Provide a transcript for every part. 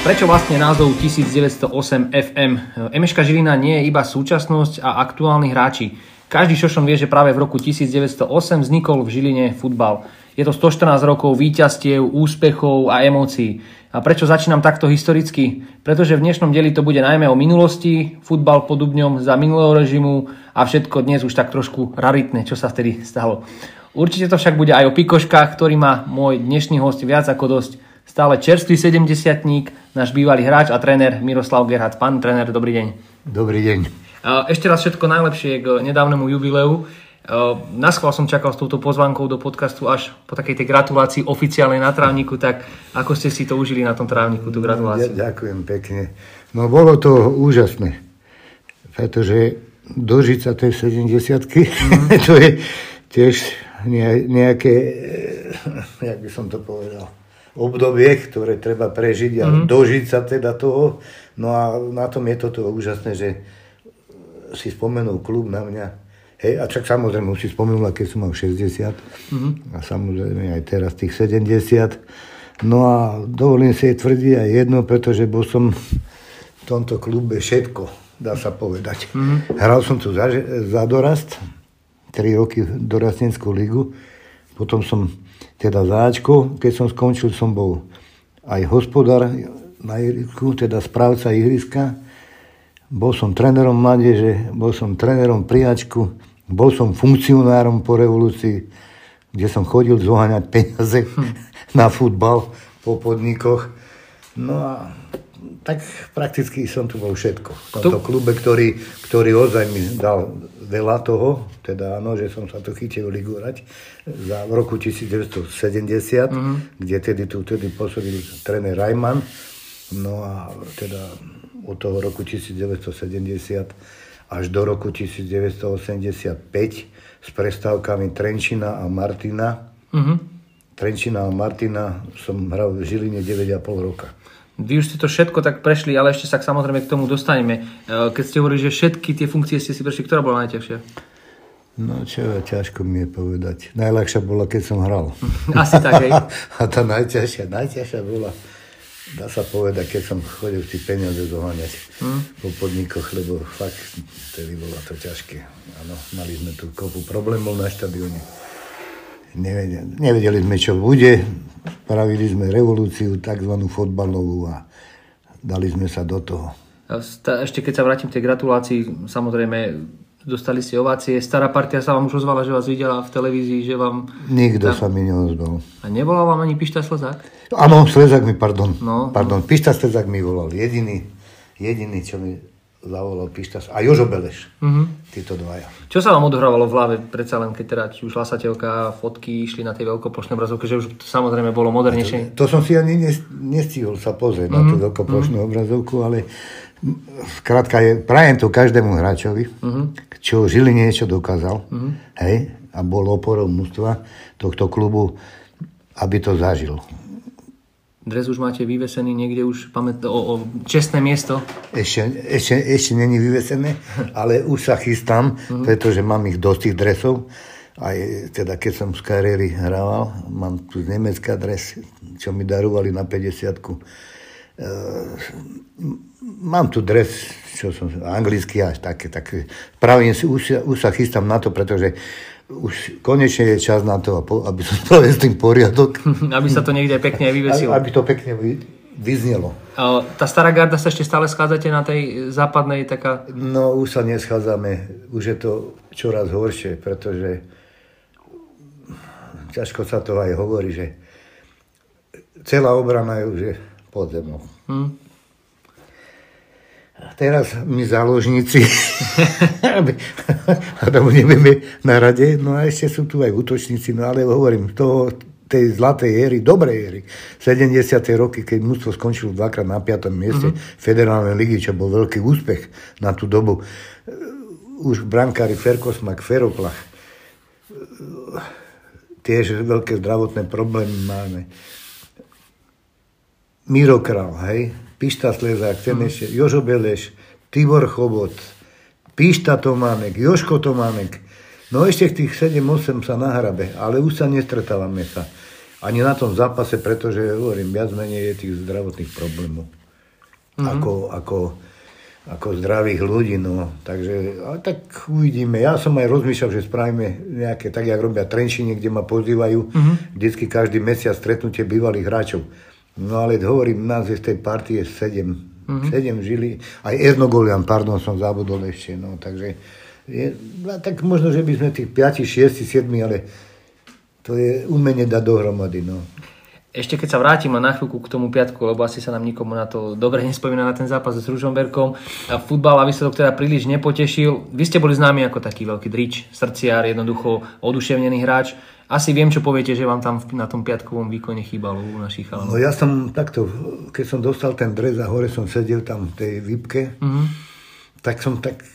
Prečo vlastne názov 1908 FM? Emeška Žilina nie je iba súčasnosť a aktuálni hráči. Každý šošom vie, že práve v roku 1908 vznikol v Žiline futbal. Je to 114 rokov víťazstiev, úspechov a emócií. A prečo začínam takto historicky? Pretože v dnešnom dieli to bude najmä o minulosti, futbal pod Dubňom za minulého režimu a všetko dnes už tak trošku raritné, čo sa vtedy stalo. Určite to však bude aj o pikoškách, ktorý má môj dnešný host viac ako dosť stále čerstvý 70 náš bývalý hráč a tréner Miroslav Gerhac. Pán tréner, dobrý deň. Dobrý deň. Ešte raz všetko najlepšie k nedávnemu jubileu. Na schvál som čakal s touto pozvánkou do podcastu až po takej tej gratulácii oficiálnej na trávniku, tak ako ste si to užili na tom trávniku, tú gratuláciu? Ďakujem pekne. No bolo to úžasné, pretože dožiť sa tej 70 mm. to je tiež nejaké, eh, jak by som to povedal, obdobie, ktoré treba prežiť a mm-hmm. dožiť sa teda toho. No a na tom je toto úžasné, že si spomenul klub na mňa. Hej, a však samozrejme už si spomenula, keď som mal 60 mm-hmm. a samozrejme aj teraz tých 70. No a dovolím si tvrdiť aj jedno, pretože bol som v tomto klube všetko, dá sa povedať. Mm-hmm. Hral som tu za, za dorast, 3 roky dorastnickú ligu, potom som teda záčko. Keď som skončil, som bol aj hospodár na ihrisku, teda správca ihriska. Bol som trénerom mládeže, bol som trénerom priačku, bol som funkcionárom po revolúcii, kde som chodil zoháňať peniaze na futbal po podnikoch. No a tak prakticky som tu bol všetko. V tomto klube, ktorý, ktorý ozaj mi dal veľa toho, teda áno, že som sa tu chytil ligurať za, v roku 1970, mm-hmm. kde tedy tu tedy pôsobil tréner Rajman. No a teda od toho roku 1970 až do roku 1985 s prestávkami Trenčina a Martina. Mm-hmm. Trenčina a Martina som hral v Žiline 9,5 roka. Vy už ste to všetko tak prešli, ale ešte sa samozrejme k tomu dostaneme. E, keď ste hovorili, že všetky tie funkcie ste si prešli, ktorá bola najťažšia? No čo, ťažko mi je povedať. Najľahšia bola, keď som hral. Asi tak, hej. A tá najťažšia, najťažšia bola, dá sa povedať, keď som chodil tie peniaze zoháňať hmm. po podnikoch, lebo fakt vtedy bolo to ťažké. Áno, mali sme tu kopu problémov na štadióne. Nevedeli, nevedeli sme, čo bude. Spravili sme revolúciu, tzv. fotbalovú a dali sme sa do toho. Ešte keď sa vrátim k tej gratulácii, samozrejme dostali ste ovácie. Stará partia sa vám už ozvala, že vás videla v televízii, že vám... Nikto tam... sa mi neozval. A nevolal vám ani Pišta Slezák? Áno, Slezák mi, pardon. No, pardon, no. Pišta Slezák mi volal. Jediný, jediný, čo mi zavolal Pištas a Jožo Beleš, mm-hmm. títo dvaja. Čo sa vám odohrávalo v hlave predsa len, keď teda či už lasateľka, fotky išli na tej veľkoplošnej obrazovke, že už to samozrejme bolo modernejšie? To, to som si ani nestihol sa pozrieť mm-hmm. na tú mhm. veľkoplošnú mm-hmm. obrazovku, ale Skrátka, je, prajem to každému hráčovi, uh-huh. čo žili niečo dokázal, uh-huh. hej, a bol oporou mústva tohto klubu, aby to zažil. Dres už máte vyvesený niekde už pamät, o, o čestné miesto? Ešte, ešte, ešte není vyvesené, ale už sa chystám, uh-huh. pretože mám ich dosť tých dresov. Aj teda keď som z kariéry hrával, mám tu z Nemecka dres, čo mi darovali na 50 mám tu dres, čo som, anglicky až také, také. Pravím si, už, už sa chystám na to, pretože už konečne je čas na to, aby som spravil s tým poriadok. aby sa to niekde pekne vyvesilo. Aby to pekne vyznelo. Tá stará garda sa ešte stále schádzate na tej západnej taká... No už sa neschádzame, už je to čoraz horšie, pretože ťažko sa to aj hovorí, že celá obrana je už pod zemou. Hmm. Teraz my záložníci, tam nebudeme na rade, no a ešte sú tu aj útočníci, no ale hovorím, toho, tej zlatej éry, dobrej éry, 70. roky, keď mústvo skončilo dvakrát na 5. mieste mm-hmm. federálnej ligy, čo bol veľký úspech na tú dobu. Už brankári Ferkosmak, Feroplach, tiež veľké zdravotné problémy máme. Miro Král, hej, Pišta Slezák, ten mm. Jožo Beleš, Tibor Chobot, Pišta Tománek, Joško Tománek. No ešte tých 7-8 sa nahrabe, ale už sa nestretávame sa. Ani na tom zápase, pretože hovorím, viac menej je tých zdravotných problémov. mm-hmm. ako, ako, ako zdravých ľudí. No. Takže ale tak uvidíme. Ja som aj rozmýšľal, že spravíme nejaké, tak jak robia Trenčine, kde ma pozývajú mm-hmm. vždycky každý mesiac stretnutie bývalých hráčov. No ale hovorím, nás je z tej partie sedem. Mm-hmm. Sedem žili. Aj Eznogolian, pardon, som zabudol ešte. No, takže je, tak možno, že by sme tých 5, 6, 7, ale to je umenie dať dohromady. No. Ešte keď sa vrátim na chvíľku k tomu piatku, lebo asi sa nám nikomu na to dobre nespomína na ten zápas s Ružomberkom. A futbal a výsledok teda príliš nepotešil. Vy ste boli známi ako taký veľký drič, srdciar, jednoducho oduševnený hráč. Asi viem, čo poviete, že vám tam na tom piatkovom výkone chýbalo u našich chalanov. No ja som takto, keď som dostal ten dres a hore som sedel tam v tej výpke, mm-hmm. tak som tak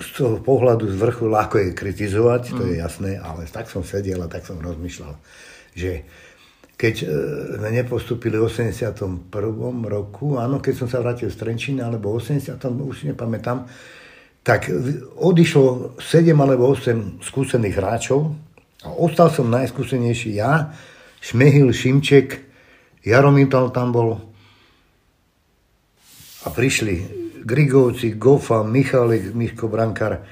z toho pohľadu z vrchu ľahko je kritizovať, mm. to je mhm. jasné, ale tak som sedel a tak som rozmýšľal, že keď e, sme nepostupili v 81. roku, áno, keď som sa vrátil z Trenčína, alebo v 80. už si nepamätám, tak odišlo 7 alebo 8 skúsených hráčov a ostal som najskúsenejší ja, Šmehil, Šimček, Jaromír tam bol a prišli Grigovci, Gofa, Michalik, Miško Brankár,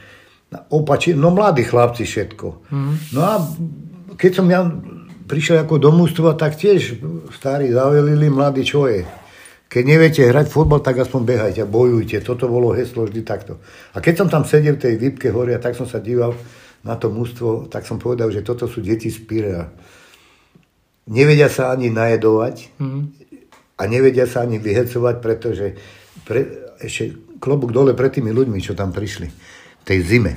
opači, no mladí chlapci všetko. Mm. No a keď som ja prišiel ako do mústva, tak tiež starí zavelili, mladí čo je. Keď neviete hrať fotbal, tak aspoň behajte, bojujte. Toto bolo heslo vždy takto. A keď som tam sedel v tej výpke hore a tak som sa díval na to mústvo, tak som povedal, že toto sú deti z Pirea. Nevedia sa ani najedovať mm. a nevedia sa ani vyhecovať, pretože pre, ešte klobúk dole pred tými ľuďmi, čo tam prišli v tej zime.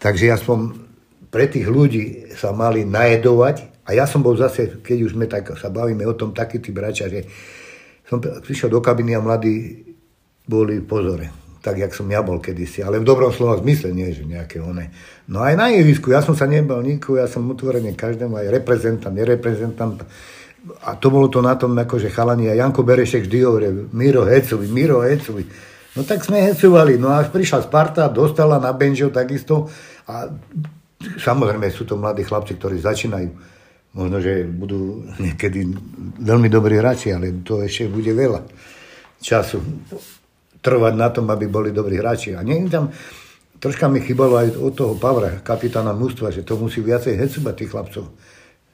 Takže aspoň pre tých ľudí sa mali najedovať a ja som bol zase, keď už sme tak sa bavíme o tom, taký typ hráča, že som prišiel do kabiny a mladí boli pozore. Tak, jak som ja bol kedysi. Ale v dobrom slova zmysle, nie, že nejaké one. No aj na ihrisku, ja som sa nebal nikoho, ja som otvorený každému, aj reprezentant, nereprezentant. A to bolo to na tom, akože chalani a Janko Berešek vždy hovorí, Miro Hecovi, Miro Hecovi. No tak sme hecovali, no až prišla Sparta, dostala na Benžo takisto a samozrejme sú to mladí chlapci, ktorí začínajú Možno, že budú niekedy veľmi dobrí hráči, ale to ešte bude veľa času trvať na tom, aby boli dobrí hráči. A nie tam, troška mi chýbalo aj od toho Pavra, kapitána mústva, že to musí viacej hecubať tých chlapcov.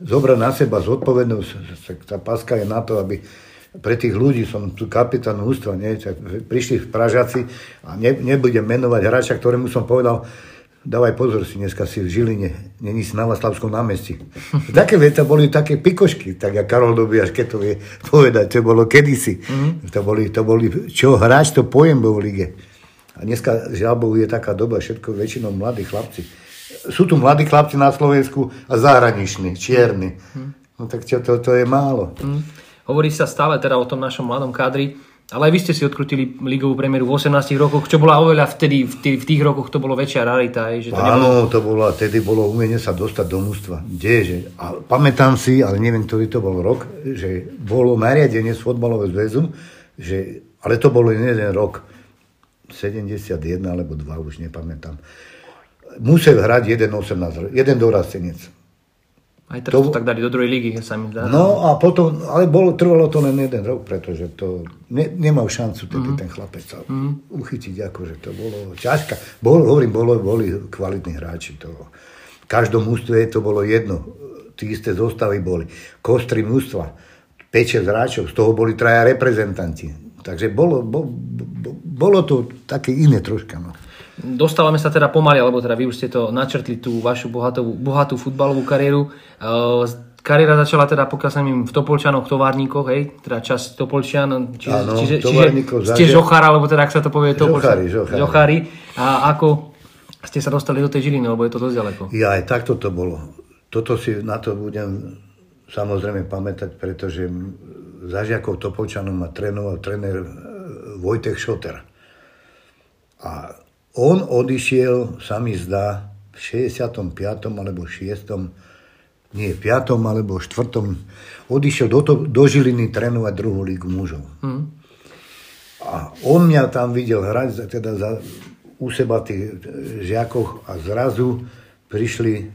Zobrať na seba zodpovednosť, tá paska je na to, aby pre tých ľudí som tu kapitán mústva, nie? prišli v Pražaci a ne, nebudem menovať hráča, ktorému som povedal, dávaj pozor si, dneska si v Žiline, není si na Vaslavskom námestí. Také veci boli také pikošky, tak jak Karol Dobiaš, keď to vie povedať, to bolo kedysi. Mm-hmm. To, boli, to boli, čo hráč, to pojem bol v lige. A dneska, žiaľ je taká doba, všetko väčšinou mladí chlapci. Sú tu mladí chlapci na Slovensku a zahraniční, čierni. Mm-hmm. No tak čo, to, to je málo. Mm-hmm. Hovorí sa stále teda o tom našom mladom kádri, ale aj vy ste si odkrutili ligovú premiéru v 18 rokoch, čo bola oveľa vtedy, v tých, v tých rokoch to bolo väčšia rarita. Že to Áno, nebolo... to bolo, vtedy bolo umenie sa dostať do mústva. Kdeže? A pamätám si, ale neviem, ktorý to bol rok, že bolo nariadenie z fotbalového zväzu, že, ale to bolo jeden rok, 71 alebo 2, už nepamätám. Musel hrať jeden 18, jeden dorastenec. Aj teraz to, to tak dali do druhej ligy, sa mi zdá. No a potom, ale bolo, trvalo to len jeden rok, pretože to ne, nemal šancu tedy mm. ten chlapec sa mm. uchytiť, akože to bolo ťažké. Bol, hovorím, bolo, boli kvalitní hráči. To, v každom ústve to bolo jedno. Tí isté zostavy boli. Kostry mústva, 5-6 hráčov, z toho boli traja reprezentanti. Takže bolo, bo, bo, bolo to také iné troška. No. Dostávame sa teda pomaly, alebo teda vy už ste to načrtli, tú vašu bohatú, bohatú futbalovú kariéru. Uh, kariéra začala teda, pokiaľ sa im v Topolčanoch, továrníkoch, hej, teda čas Topolčan, či, Áno, čiže, čiže ste žochár, alebo teda, ak sa to povie, Topolčan. Žochári, žochári. žochári. A ako ste sa dostali do tej Žiliny, lebo je to dosť ďaleko. Ja aj takto to bolo. Toto si na to budem samozrejme pamätať, pretože za žiakov Topolčanov ma trénoval tréner e, Vojtech Šoter. A on odišiel, sa mi zdá, v 65. alebo 6. nie, 5. alebo 4. odišiel do, to, do Žiliny trénovať druhú lígu mužov. Hmm. A on mňa tam videl hrať teda za, u seba tých žiakoch a zrazu prišli,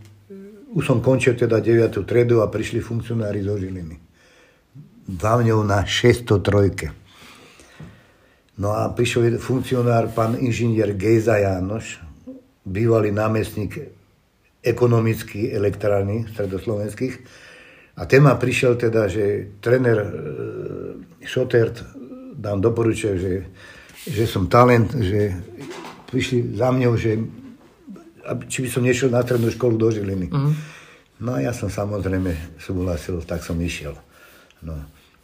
už som končil teda 9. tredu a prišli funkcionári zo Žiliny. Dávňou na 603. No a prišiel funkcionár, pán inžinier Gejza Jánoš, bývalý námestník ekonomických elektrárny stredoslovenských. A ten ma prišiel teda, že tréner e, Šotert nám doporučuje, že, že som talent, že prišli za mňou, že či by som nešiel na strednú školu do Žiliny. Uh-huh. No a ja som samozrejme súhlasil, tak som išiel. No.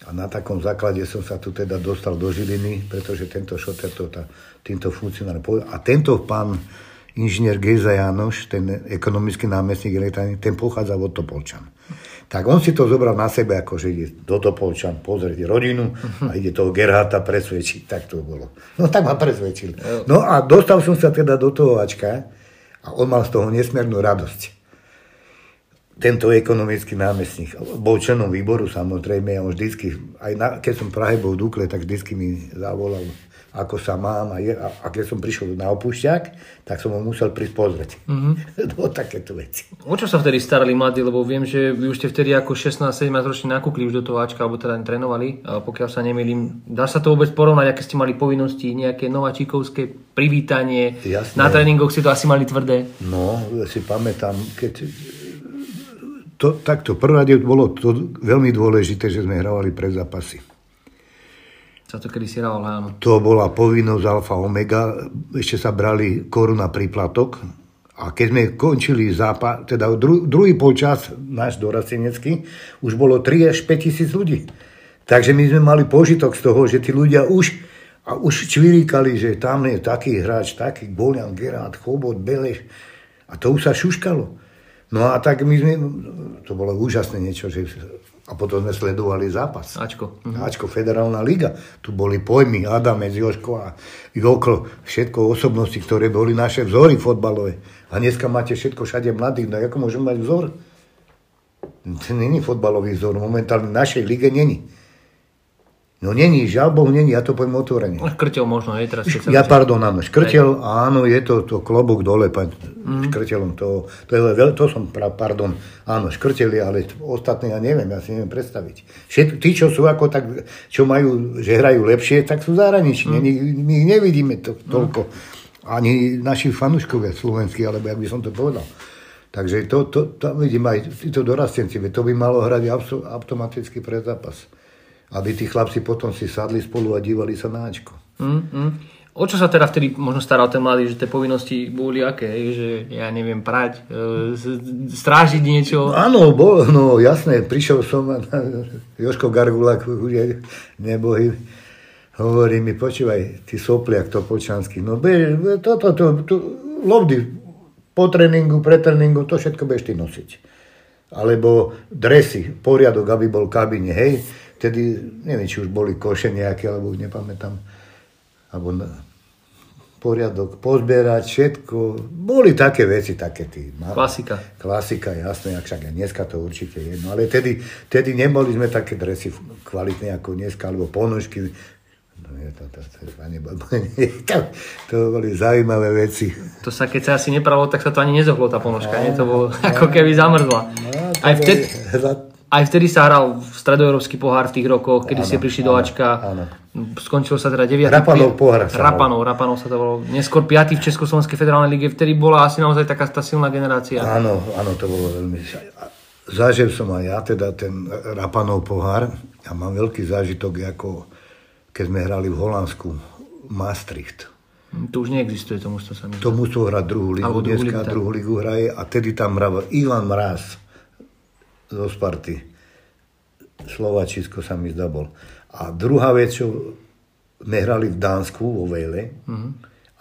A na takom základe som sa tu teda dostal do Žiliny, pretože tento šoter to tá, týmto funkcionárom A tento pán inžinier Gejza Janoš, ten ekonomický námestník elektrárny, ten pochádza od Topolčan. Tak on si to zobral na sebe, ako že ide do Topolčan pozrieť rodinu a ide toho Gerharta presvedčiť. Tak to bolo. No tak ma presvedčil. No a dostal som sa teda do toho Ačka a on mal z toho nesmiernú radosť tento ekonomický námestník. Bol členom výboru samozrejme a on vždycky, aj na, keď som v Prahe bol v Dukle, tak vždycky mi zavolal ako sa mám a, je, a, a keď som prišiel na opúšťak, tak som ho musel prísť pozrieť. Mm-hmm. no takéto veci. O čo sa vtedy starali mladí, lebo viem, že vy už ste vtedy ako 16-17 roční nakúkli už do toho Ačka, alebo teda trénovali, pokiaľ sa nemýlim. Dá sa to vôbec porovnať, aké ste mali povinnosti, nejaké nováčikovské privítanie, Jasné. na tréningoch ste to asi mali tvrdé? No, si pamätám, keď to, takto, prvá bolo to veľmi dôležité, že sme hrávali pre zápasy sa to kedy si hralo, áno. To bola povinnosť alfa omega, ešte sa brali koruna príplatok a keď sme končili zápas, teda dru, druhý polčas, náš doracenecký, už bolo 3 až 5 tisíc ľudí. Takže my sme mali požitok z toho, že tí ľudia už, a už čviríkali, že tam je taký hráč, taký Bolian, Gerard, Chobot, Beleš. A to už sa šuškalo. No a tak my sme, to bolo úžasné niečo, že a potom sme sledovali zápas. Ačko. Mhm. Ačko, federálna liga. Tu boli pojmy Adamec, Joško a Jokl, všetko osobnosti, ktoré boli naše vzory fotbalové. A dneska máte všetko všade mladých. No ako môžeme mať vzor? To není fotbalový vzor. Momentálne v našej lige není. No není, žiaľ Bohu, není, ja to poviem otvorene. Škrtel možno, je teraz. Ja, pardon, áno, škrtel, áno, je to, to klobúk dole, pa, mm. škrtelom, to, to, je to som, pra, pardon, áno, škrteli, ale ostatné ja neviem, ja si neviem predstaviť. Všet, tí, čo sú ako tak, čo majú, že hrajú lepšie, tak sú zahraniční, mm. my ich nevidíme to, toľko. Mm. Ani naši fanúškovia slovenskí, alebo jak by som to povedal. Takže to, to, to vidím aj títo dorastenci, to by malo hrať automaticky pre zápas aby tí chlapci potom si sadli spolu a dívali sa na Ačko. Mm, mm. O čo sa teda vtedy možno staral ten mladý, že tie povinnosti boli aké, že ja neviem, prať, e, strážiť niečo? Áno, bol, no jasné, prišiel som a Joško Gargulák, nebohy, hovorí mi, počúvaj, ty sopliak počanský, no be, toto, to, to, to, lobdy po tréningu, pre tréningu, to všetko budeš ty nosiť. Alebo dresy, poriadok, aby bol kabine, hej vtedy, neviem, či už boli koše nejaké, alebo už nepamätám, alebo poriadok, pozbierať, všetko. Boli také veci, také tí. Klasika. Klasika, jasné, ak však aj dneska to určite je. No ale tedy, tedy neboli sme také dresy kvalitné ako dneska, alebo ponožky. No, je to, to, to, to, to boli zaujímavé veci. To sa, keď sa asi nepravo, tak sa to ani nezohlo tá ponožka, no, nie? To bolo no, ako keby zamrzla. No, aj vtedy, aj vtedy sa hral v stredoeurópsky pohár v tých rokoch, kedy ste prišli do Ačka. Áno. Skončilo sa teda 9. Rapanov pohár. Rapanov, Rapanov sa to bolo. Neskôr 5. v Československej federálnej lige. Vtedy bola asi naozaj taká tá silná generácia. Áno, áno, to bolo veľmi... Zažil som aj ja teda ten Rapanov pohár a mám veľký zážitok, ako keď sme hrali v Holandsku Maastricht. To už neexistuje, to mužstvo sa mi To mužstvo hrať druhú ligu, dneska druhú ligu hraje a tedy tam hral Ivan Mraz zo Sparty. Slovačisko sa mi zdá bol. A druhá vec, čo sme hrali v Dánsku, vo Vejle, uh-huh.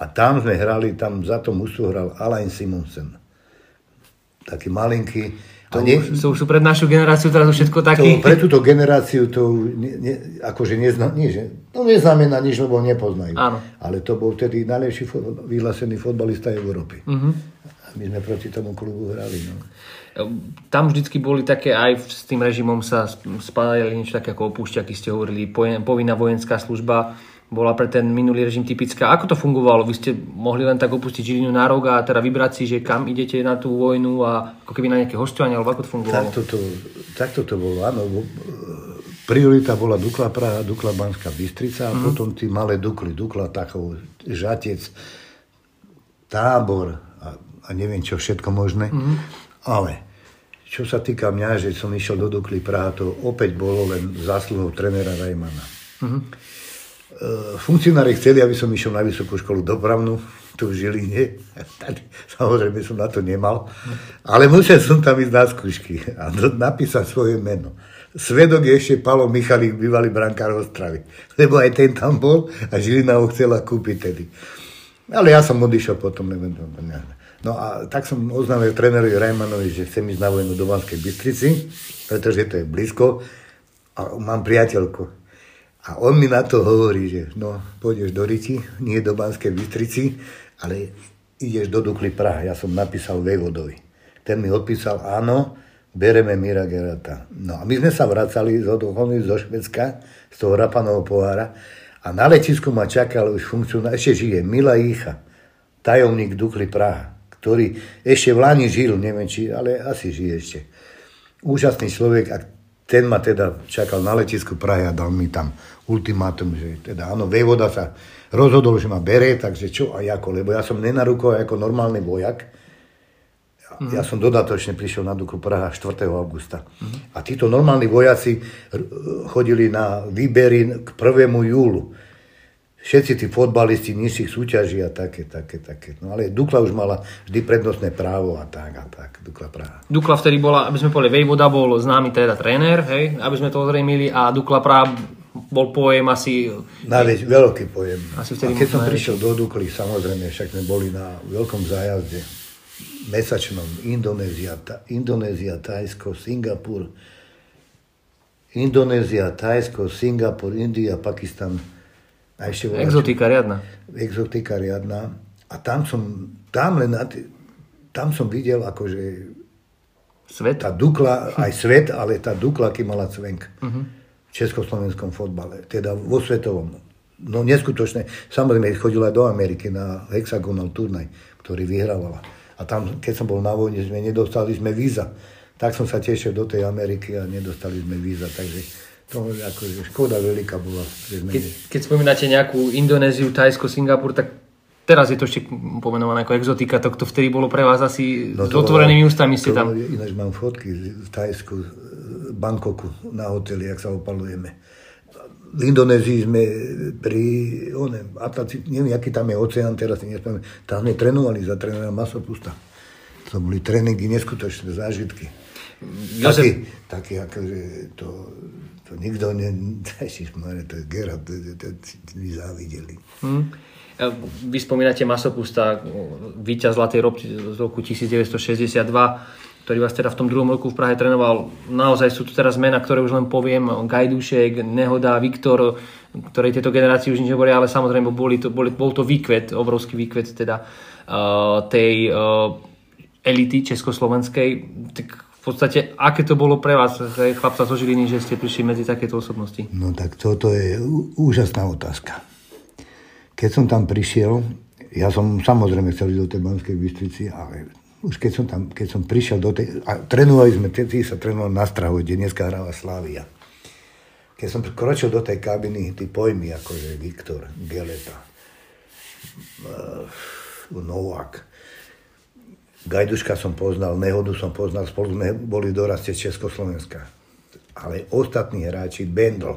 a tam sme hrali, tam za to mužstvo hral Alain Simonsen. Taký malinký. To, a nie, to už sú pred našu generáciu teraz už všetko taký. To, pre túto generáciu to ne, ne, akože nezna, nie, že, to neznamená nič, lebo nepoznajú. Áno. Ale to bol vtedy najlepší vyhlásený fotbalista Európy. Uh-huh. A my sme proti tomu klubu hrali. No. Tam vždycky boli také, aj s tým režimom sa spájali niečo také ako opúšťaky, ste hovorili, povinná vojenská služba bola pre ten minulý režim typická. Ako to fungovalo? Vy ste mohli len tak opustiť Žilinu na rok a teda vybrať si, že kam idete na tú vojnu a ako keby na nejaké hostovanie, alebo ako to fungovalo? Takto to, takto to bolo, áno. priorita bola Dukla Praha, Dukla Banská Bystrica a mm. potom tí malé Dukly, Dukla Tachov, Žatec, Tábor a, a neviem čo všetko možné. Mm. Ale čo sa týka mňa, že som išiel do Dukly Praha, to opäť bolo len zásluhou trenera Rajmana. Mm. Funkcionári chceli, aby som išiel na vysokú školu dopravnú, tu v Žiline. Samozrejme som na to nemal. Ale musel som tam ísť na skúšky a napísať svoje meno. Svedok je ešte Palo Michalík, bývalý brankár Ostravy. Lebo aj ten tam bol a Žilina ho chcela kúpiť tedy. Ale ja som odišiel potom, neviem. No a tak som oznámil trénerovi Rajmanovi, že chcem ísť na vojnu do Banskej Bystrici, pretože to je blízko a mám priateľku. A on mi na to hovorí, že no, pôjdeš do Riti, nie do Banskej Bystrici, ale ideš do Dukly Praha. Ja som napísal Vejvodovi. Ten mi odpísal, áno, bereme Mira Gerata. No a my sme sa vracali z odchody zo Švedska, z toho Rapanovho pohára a na letisku ma čakal už funkcionár, ešte žije, Mila Icha, tajomník Dukly Praha, ktorý ešte v Lani žil, neviem či, ale asi žije ešte. Úžasný človek a ten ma teda čakal na letisku Prahy a dal mi tam ultimátum, že teda áno, Vejvoda sa rozhodol, že ma bere, takže čo a ako, lebo ja som nenarukoval ako normálny vojak, Mm-hmm. Ja som dodatočne prišiel na Duklu Praha 4. augusta. Mm-hmm. A títo normálni vojaci chodili na výbery k 1. júlu. Všetci tí fotbalisti nižších súťaží a také, také, také. No ale Dukla už mala vždy prednostné právo a tak a tak. Dukla Praha. Dukla vtedy bola, aby sme povedali, Vejvoda bol známy teda tréner, hej, aby sme to ozrejmili a Dukla Praha bol pojem asi... Najväč, veľký pojem. Asi vtedy a keď som prišiel do Dukly, samozrejme, však sme boli na veľkom zájazde mesačnom Indonézia, Indonézia, Tajsko, Singapur, Indonézia, Tajsko, Singapur, India, Pakistan. A ešte Exotika riadna. Exotika riadna. A tam som, tam len na t- tam som videl akože svet? tá Dukla, aj svet, ale tá Dukla, aký mala cvenk uh-huh. v československom fotbale, teda vo svetovom. No neskutočné. Samozrejme, chodila do Ameriky na hexagonal turnaj, ktorý vyhrávala. A tam, keď som bol na vojne, sme nedostali sme víza. Tak som sa tešil do tej Ameriky a nedostali sme víza. Takže to akože škoda veľká bola. Keď, keď spomínate nejakú Indonéziu, Tajsko, Singapur, tak teraz je to ešte pomenované ako exotika, tak to vtedy bolo pre vás asi no s otvorenými ústami ste tam. Ináč mám fotky v Tajsku, Bangkoku na hoteli, ak sa opalujeme v Indonézii sme pri onem, Atlanti, neviem, aký tam je oceán, teraz si nespomínam, tam sme trénovali za trénera Masopusta. To boli tréningy, neskutočné zážitky. Jozef... Taký, taký akože to, to nikto ne... Ježišmarja, to je Gerard, to, to, to, to mi závideli. Hmm. Vy spomínate Masopusta, víťaz Zlatej roky z roku 1962 ktorý vás teda v tom druhom roku v Prahe trénoval. Naozaj sú tu teraz mena, ktoré už len poviem, Gajdušek, Nehoda, Viktor, ktoré tieto generácie už nič nehovoria, ale samozrejme boli to, boli, bol to výkvet, obrovský výkvet teda uh, tej uh, elity československej. Tak v podstate, aké to bolo pre vás, chlapca zo Žiliny, že ste prišli medzi takéto osobnosti? No tak toto je úžasná otázka. Keď som tam prišiel, ja som samozrejme chcel ísť do tej Banskej Bystrici, ale už keď som tam, keď som prišiel do tej, a trénovali sme, tí sa trénovali na Strahu, kde dneska hráva Slavia. Keď som kročil do tej kabiny, tí pojmy, akože Viktor, Geleta, uh, Novák, Gajduška som poznal, Nehodu som poznal, spolu sme boli doraste Československa. Ale ostatní hráči, Bendl,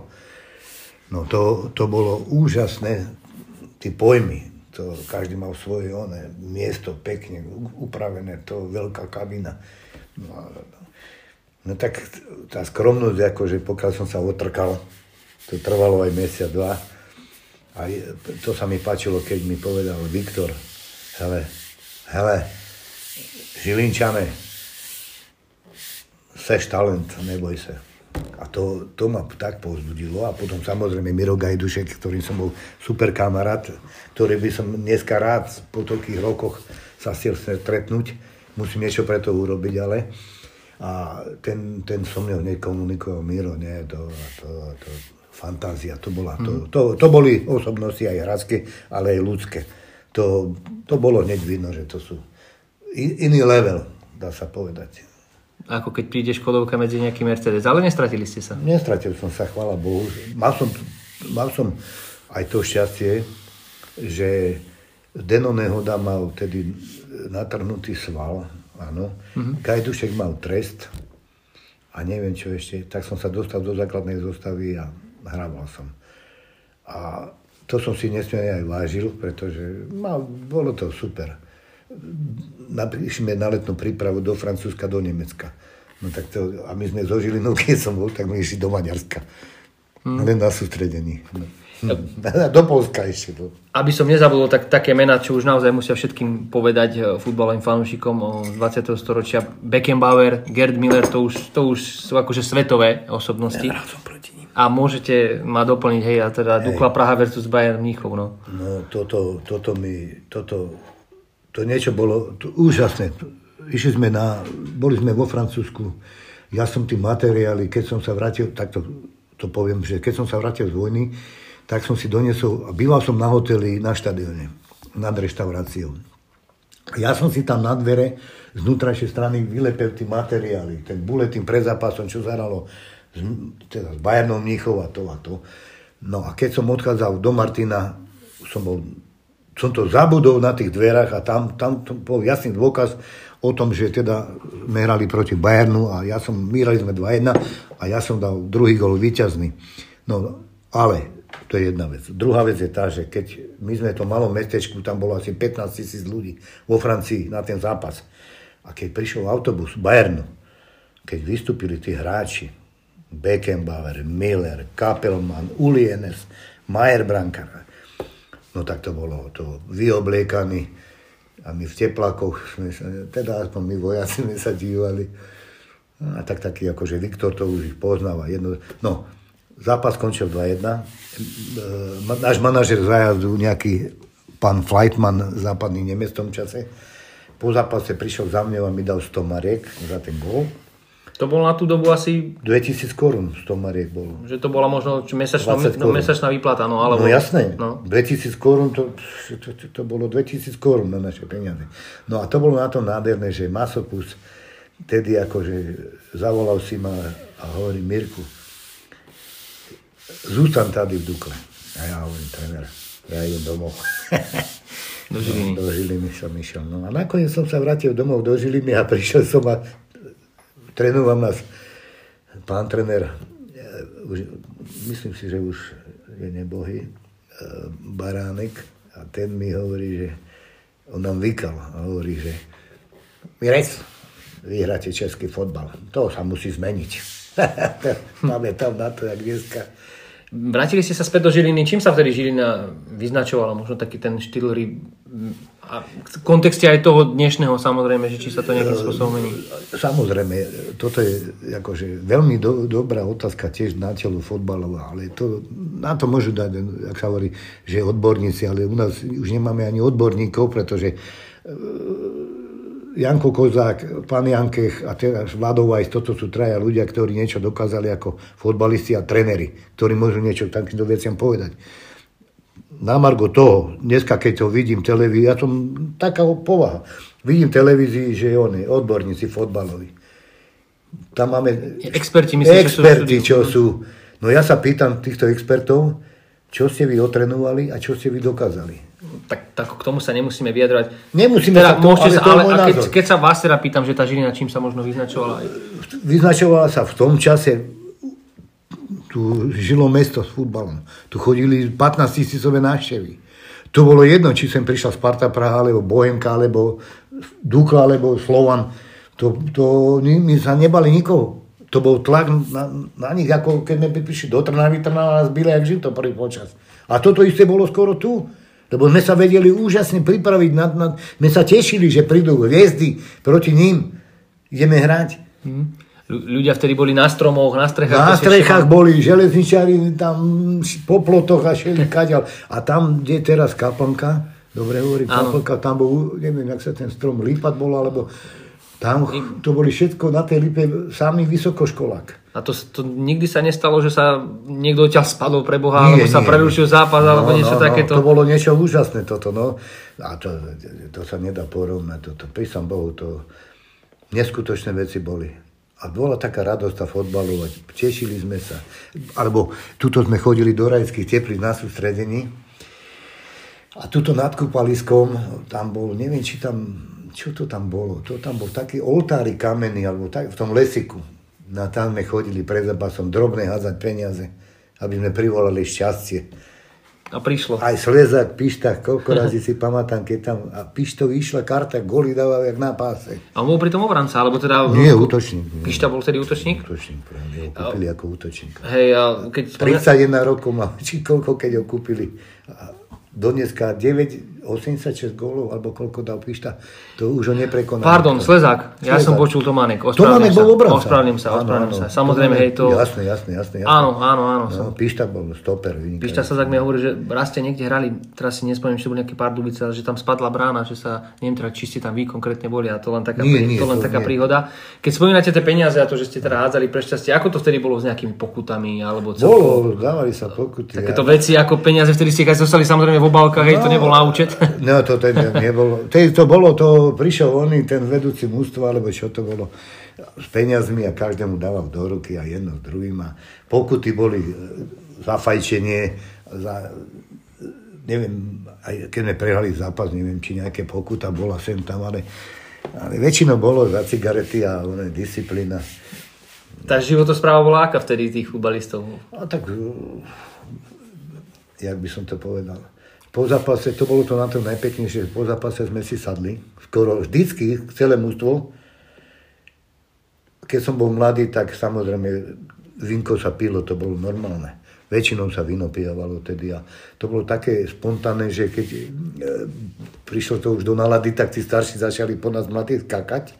no to, to bolo úžasné, tí pojmy, to každý mal svoje oné, miesto pekne upravené, to veľká kabina. No, no tak tá skromnosť, akože pokiaľ som sa otrkal, to trvalo aj mesiac, dva. A to sa mi páčilo, keď mi povedal Viktor, hele, hele, Žilinčane, seš talent, neboj sa. A to, to ma tak povzbudilo. A potom samozrejme Miro Gajdušek, ktorým som bol super kamarát, ktorý by som dneska rád po toľkých rokoch sa chcel stretnúť. Musím niečo pre to urobiť, ale a ten, ten so mnou nekomunikoval Miro, nie, to, to, to fantázia, to, bola, to, mhm. to, to boli osobnosti aj hradské, ale aj ľudské. To, to bolo hneď vidno, že to sú iný level, dá sa povedať. ako keď príde Škodovka medzi nejaký Mercedes. Ale nestratili ste sa. Nestratil som sa, chvála Bohu. Mal som, mal som aj to šťastie, že Deno Nehoda mal tedy natrhnutý sval, áno. Mm-hmm. Gajdušek mal trest a neviem čo ešte. Tak som sa dostal do základnej zostavy a hrával som. A to som si nesmierne aj vážil, pretože mal, bolo to super. Išli na letnú prípravu do Francúzska, do Nemecka. No tak to, a my sme zo Žilinou, keď som bol, tak my išli do Maďarska. Hmm. Len na sústredení. No. Do Polska ešte. To. Aby som nezabudol, tak také mená, čo už naozaj musia všetkým povedať eh, futbalovým fanúšikom z 20. storočia. Beckenbauer, Gerd Miller, to už, to už sú akože svetové osobnosti. Ja som proti ním. A môžete ma doplniť, hej, a teda hej. Dukla Praha versus Bayern Mníchov, no. No, toto, toto mi, toto, to niečo bolo to, úžasné. Išli sme na, boli sme vo Francúzsku, ja som tí materiály, keď som sa vrátil, tak to, to poviem, že keď som sa vrátil z vojny, tak som si doniesol, a býval som na hoteli na štadióne, nad reštauráciou. Ja som si tam na dvere z nutrajšej strany vylepil tie materiály, ten buletín pred zápasom, čo zahralo teda s Bayernom Mníchov a to a to. No a keď som odchádzal do Martina, som bol som to zabudol na tých dverách a tam, tam bol jasný dôkaz o tom, že teda sme hrali proti Bayernu a ja som, my hrali sme 2-1 a ja som dal druhý gol víťazný. No, ale to je jedna vec. Druhá vec je tá, že keď my sme to malom mestečku, tam bolo asi 15 tisíc ľudí vo Francii na ten zápas. A keď prišiel autobus Bayernu, keď vystúpili tí hráči, Beckenbauer, Miller, Kapelman, Ulienes, Mayer Brankar. No tak to bolo to vyobliekaní a my v teplakoch sme teda aspoň my vojaci sme sa dívali. A tak taký akože Viktor to už ich poznáva. Jedno, no, zápas skončil 2-1. E, náš manažer zajazdu, nejaký pán Flightman, západný Nemec v tom čase, po zápase prišiel za mňou a mi dal 100 mariek za ten gól. To bolo na tú dobu asi... 2000 korún 100 mariek bolo. Že to bola možno mesačná, no, mesačná výplata, no alebo... No jasné, no. 2000 korún, to, to, to, to bolo 2000 korún na naše peniaze. No a to bolo na to nádherné, že Masopus tedy akože zavolal si ma a hovorí Mirku, zústan tady v Dukle. A ja hovorím, tréner, ja idem domov. Do Žiliny. No, do Žiliny som išiel. No a nakoniec som sa vrátil domov do Žiliny a prišiel som a trénoval nás pán tréner, už, myslím si, že už je nebohý, e, Baránek a ten mi hovorí, že on nám vykal a hovorí, že Mirec, vy hráte český fotbal. To sa musí zmeniť. Máme tam na to, jak dneska. Vrátili ste sa späť do Žiliny. Čím sa vtedy Žilina vyznačovala? Možno taký ten štýl a v kontexte aj toho dnešného samozrejme, že či sa to nejakým spôsobom mení. Samozrejme, toto je akože veľmi do, dobrá otázka tiež na telo fotbalová, ale to, na to môžu dať, ak sa hovorí, že odborníci, ale u nás už nemáme ani odborníkov, pretože Janko Kozák, pán Jankech a teraz Vladov aj toto sú traja ľudia, ktorí niečo dokázali ako fotbalisti a trenery, ktorí môžu niečo takýmto veciam povedať na margo toho, dneska keď to vidím televízii, ja som taká povaha, vidím televízii, že oni, odborníci fotbaloví. Tam máme... Experti, myslím, experti, čo sú, čo sú. No ja sa pýtam týchto expertov, čo ste vy otrenovali a čo ste vy dokázali. Tak, tak k tomu sa nemusíme vyjadrovať. Nemusíme teda, sa to, ale sa, ale a keď, keď sa vás teda pýtam, že tá Žilina čím sa možno vyznačovala? Vyznačovala sa v tom čase tu žilo mesto s futbalom. Tu chodili 15 tisícové návštevy. To bolo jedno, či sem prišla Sparta Praha, alebo Bohemka, alebo Dukla, alebo Slovan. To, to my sa nebali nikoho. To bol tlak na, na nich, ako keď sme prišli do Trnavy, Trnava nás byla jak žito prvý počas. A toto isté bolo skoro tu. Lebo sme sa vedeli úžasne pripraviť. Na, na, sme sa tešili, že prídu hviezdy proti ním. Ideme hrať. Hmm ľudia vtedy boli na stromoch, na strechách. Na strechách boli železničári tam po plotoch a šeli kaďal. A tam, kde je teraz kaplnka, dobre hovorím, kaplnka, tam bol, neviem, jak sa ten strom, lípat bol, alebo tam to boli všetko na tej lípe samý vysokoškolák. A to, to nikdy sa nestalo, že sa niekto ťa spadol pre Boha, nie, alebo sa prerušil zápas, no, alebo niečo no, takéto. No, to bolo niečo úžasné toto, no. A to, to sa nedá porovnať, toto. Prísam Bohu, to neskutočné veci boli A bola taká radosť tá fotbalovať. Tešili sme sa. Alebo tuto sme chodili do rajských teplých na sústredení. A tuto nad kúpaliskom, tam bol, neviem, či tam, čo to tam bolo? To tam bol taký oltári kamenný, alebo tak, v tom lesiku. Na tam sme chodili pred zápasom drobné házať peniaze, aby sme privolali šťastie. A prišlo. Aj Slezák, Pištach, koľko razy si pamätám, keď tam a Pištov išla karta, goly dával jak na páse. A bol pri tom obranca, alebo teda... Nie, útočník. Nie. Pišta bol tedy útočník? Útočník, práve, ho kúpili a... ako útočník. Hej, a keď... 31 rokov mal, či koľko, keď ho kúpili. A dneska 9, 86 gólov, alebo koľko dal Pišta, to už ho neprekonal. Pardon, Slezák. Ja som počul Tománek. Tománek bol obranca. Ospravedlím sa, ospravedlím sa. Samozrejme, hej, to... Jasné, jasné, jasné. jasné. Áno, áno, áno. No, Pišta bol stoper. Vynikajúci. Pišta sa tak mi hovorí, že raz ste niekde hrali, teraz si nespomínam, či to bol nejaký pár dubice, že tam spadla brána, že sa, neviem teda, či ste tam vy konkrétne boli, a to len taká, Nie, nie, to len to taká nie. príhoda. Keď spomínate tie peniaze a to, že ste teda hádzali pre šťastie, ako to vtedy bolo s nejakými pokutami alebo celkovo? Bolo, dávali sa pokuty. Takéto veci ako peniaze, vtedy ste keď zostali samozrejme v obálkach, hej, to nebol na účet. No, to ten nebolo. Tej, to bolo, to prišiel oný, ten vedúci mústva, alebo čo to bolo, s peniazmi a každému dával do ruky a jedno s druhým. A pokuty boli e, za fajčenie, za, e, neviem, aj keď sme prehrali zápas, neviem, či nejaké pokuta bola sem tam, ale, ale väčšinou bolo za cigarety a one, disciplína. Tá životospráva bola aká vtedy tých futbalistov? A tak, uh, jak by som to povedal, po zápase, to bolo to na tom najpeknejšie, po zápase sme si sadli, skoro vždycky, celé mústvo. Keď som bol mladý, tak samozrejme vinko sa pilo, to bolo normálne. Väčšinou sa víno pijavalo tedy a to bolo také spontánne, že keď e, prišlo to už do nalady, tak tí starší začali po nás mladí skakať.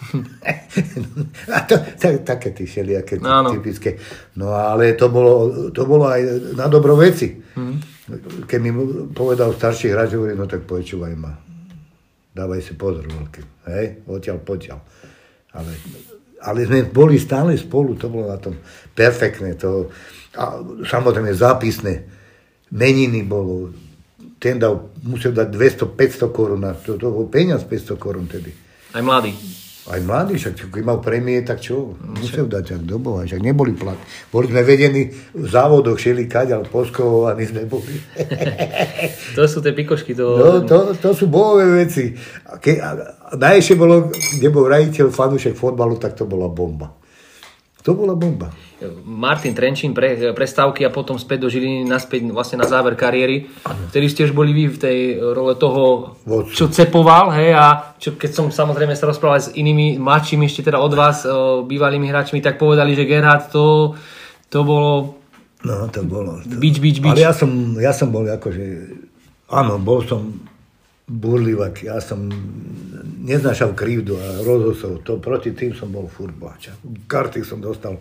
a to, tak, také tí všelijaké Áno. typické. No ale to bolo, to bolo aj na dobro veci. Keď mi povedal starší hráč, hovorí, no tak počúvaj ma. Dávaj si pozor, veľký. Hej, odtiaľ, potiaľ. Ale, ale sme boli stále spolu, to bolo na tom perfektné. To, a samozrejme zápisné. Meniny bolo. Ten dal, musel dať 200-500 korún. na To, to bol peniaz 500 korún tedy. Aj mladý. Aj mladý, však keď mal prémie, tak čo? Musel dať, ak doboha, však neboli plat. Boli sme vedení v závodoch, šeli kaďal, poskovovaní sme boli. To sú tie pikošky. To... No, to, to sú bojové veci. Ke, naješte bolo, kde bol raditeľ fanúšek fotbalu, tak to bola bomba. To bola bomba. Martin Trenčín pre, prestávky a potom späť do Žiliny, naspäť vlastne na záver kariéry. Vtedy ste už boli vy v tej role toho, Vodcu. čo cepoval, hej, a čo, keď som samozrejme sa rozprával s inými mladšími ešte teda od vás, bývalými hráčmi, tak povedali, že Gerhard to, to bolo No, to bolo. To... bič, bič, bič. Ale ja som, ja som bol akože, áno, bol som burlivak, ja som neznášal krivdu a rozhosov, to proti tým som bol furt bláča. Karty som dostal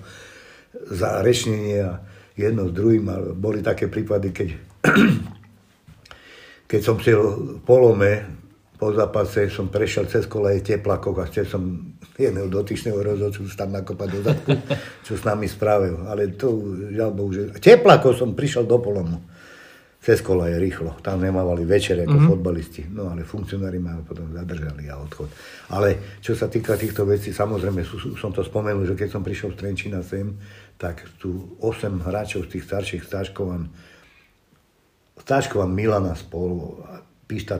za rečnenie a jedno s druhým a boli také prípady, keď, keď som šiel polome, po zápase som prešiel cez koleje teplakov a chcel som jedného dotyčného rozhodcu tam nakopať do zadku, čo s nami spravil. Ale to, žiaľ Bohu, že... Teplakov som prišiel do polomu. Cez koleje rýchlo. Tam nemávali večer ako mm-hmm. fotbalisti. No ale funkcionári ma potom zadržali a odchod. Ale čo sa týka týchto vecí, samozrejme sú- som to spomenul, že keď som prišiel z Trenčína sem, tak tu 8 hráčov z tých starších stážkovan Stáškovan Milana spolu, a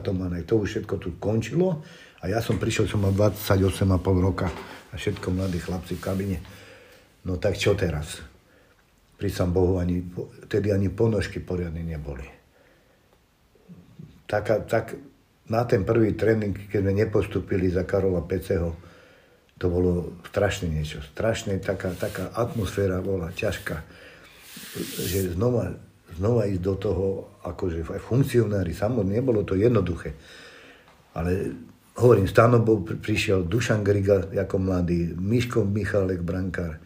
Tomanek, to už všetko tu končilo a ja som prišiel, som mal 28,5 roka a všetko mladí chlapci v kabine. No tak čo teraz? Pri sam Bohu, ani, tedy ani ponožky poriadne neboli. Taká, tak, na ten prvý tréning, keď sme nepostupili za Karola Peceho, to bolo strašné niečo. Strašné, taká, taká atmosféra bola ťažká že znova, znova ísť do toho, akože aj funkcionári, samotné, nebolo to jednoduché. Ale hovorím, Stano prišiel Dušan Griga ako mladý, Miško Michalek, brankár.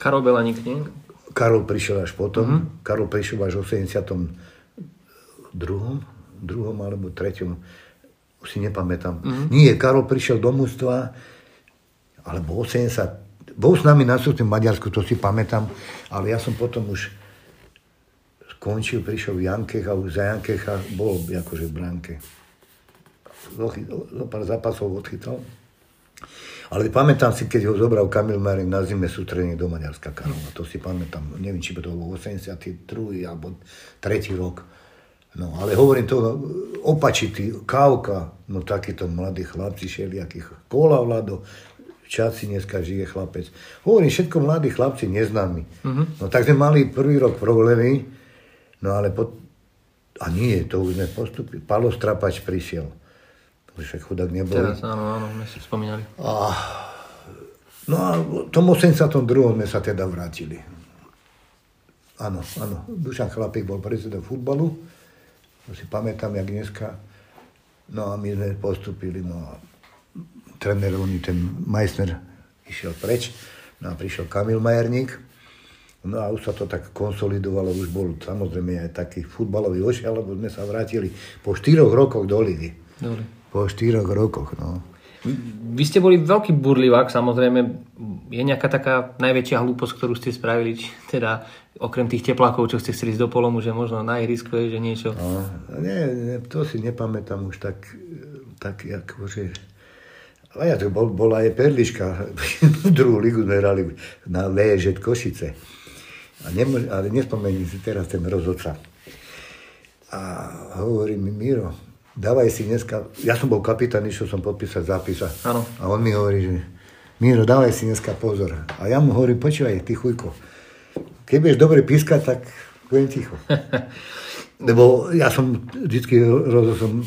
Karol Belaník, nie? Karol prišiel až potom, mm-hmm. Karol prišiel až v 82. druhom alebo treťom, už si nepamätám. Mm-hmm. Nie, Karol prišiel do mústva, alebo 80, bol s nami na sústne v Maďarsku, to si pamätám, ale ja som potom už skončil, prišiel v Jankech a už za Jankecha bol akože v bránke. Zo, zo pár zápasov odchytal. Ale pamätám si, keď ho zobral Kamil Marin na zime sútrenie do Maďarska Karova. To si pamätám, neviem, či to bol 82. alebo 3. rok. No, ale hovorím to, no, opačitý, Kávka, no takíto mladí chlapci, všelijakých, Kola Vlado, Čaci dneska žije chlapec. Hovorím, všetko mladí chlapci, neznámi. Uh-huh. No tak sme mali prvý rok problémy, no ale po... A nie, to už sme postupili. Palo Strapač prišiel však chudák nebol. Teraz, áno, áno, my si spomínali. A, no a v tom 82. sme sa teda vrátili. Áno, áno. Dušan Chlapík bol predseda futbalu. To si pamätám, jak dneska. No a my sme postupili. No a tréner, ten Meissner išiel preč. No a prišiel Kamil Majerník. No a už sa to tak konsolidovalo, už bol samozrejme aj taký futbalový ošiel, lebo sme sa vrátili po štyroch rokoch do ligy. Dobre po štyroch rokoch. No. Vy ste boli veľký burlivák, samozrejme. Je nejaká taká najväčšia hlúposť, ktorú ste spravili, či teda okrem tých teplákov, čo ste chceli ísť do polomu, že možno na ihrisku je, že niečo? No, nie, nie, to si nepamätám už tak, tak akože... A ja to bol, bola aj Perliška, druhú ligu sme hrali na VŽ Košice. A nemôž, ale nespomením si teraz ten rozhodca. A hovorí mi, Miro, dávaj si dneska, ja som bol kapitán, išiel som podpísať zápis a, a on mi hovorí, že Miro, dávaj si dneska pozor. A ja mu hovorím, počúvaj, ty chujko, keď budeš dobre pískať, tak budem ticho. Lebo ja som vždycky som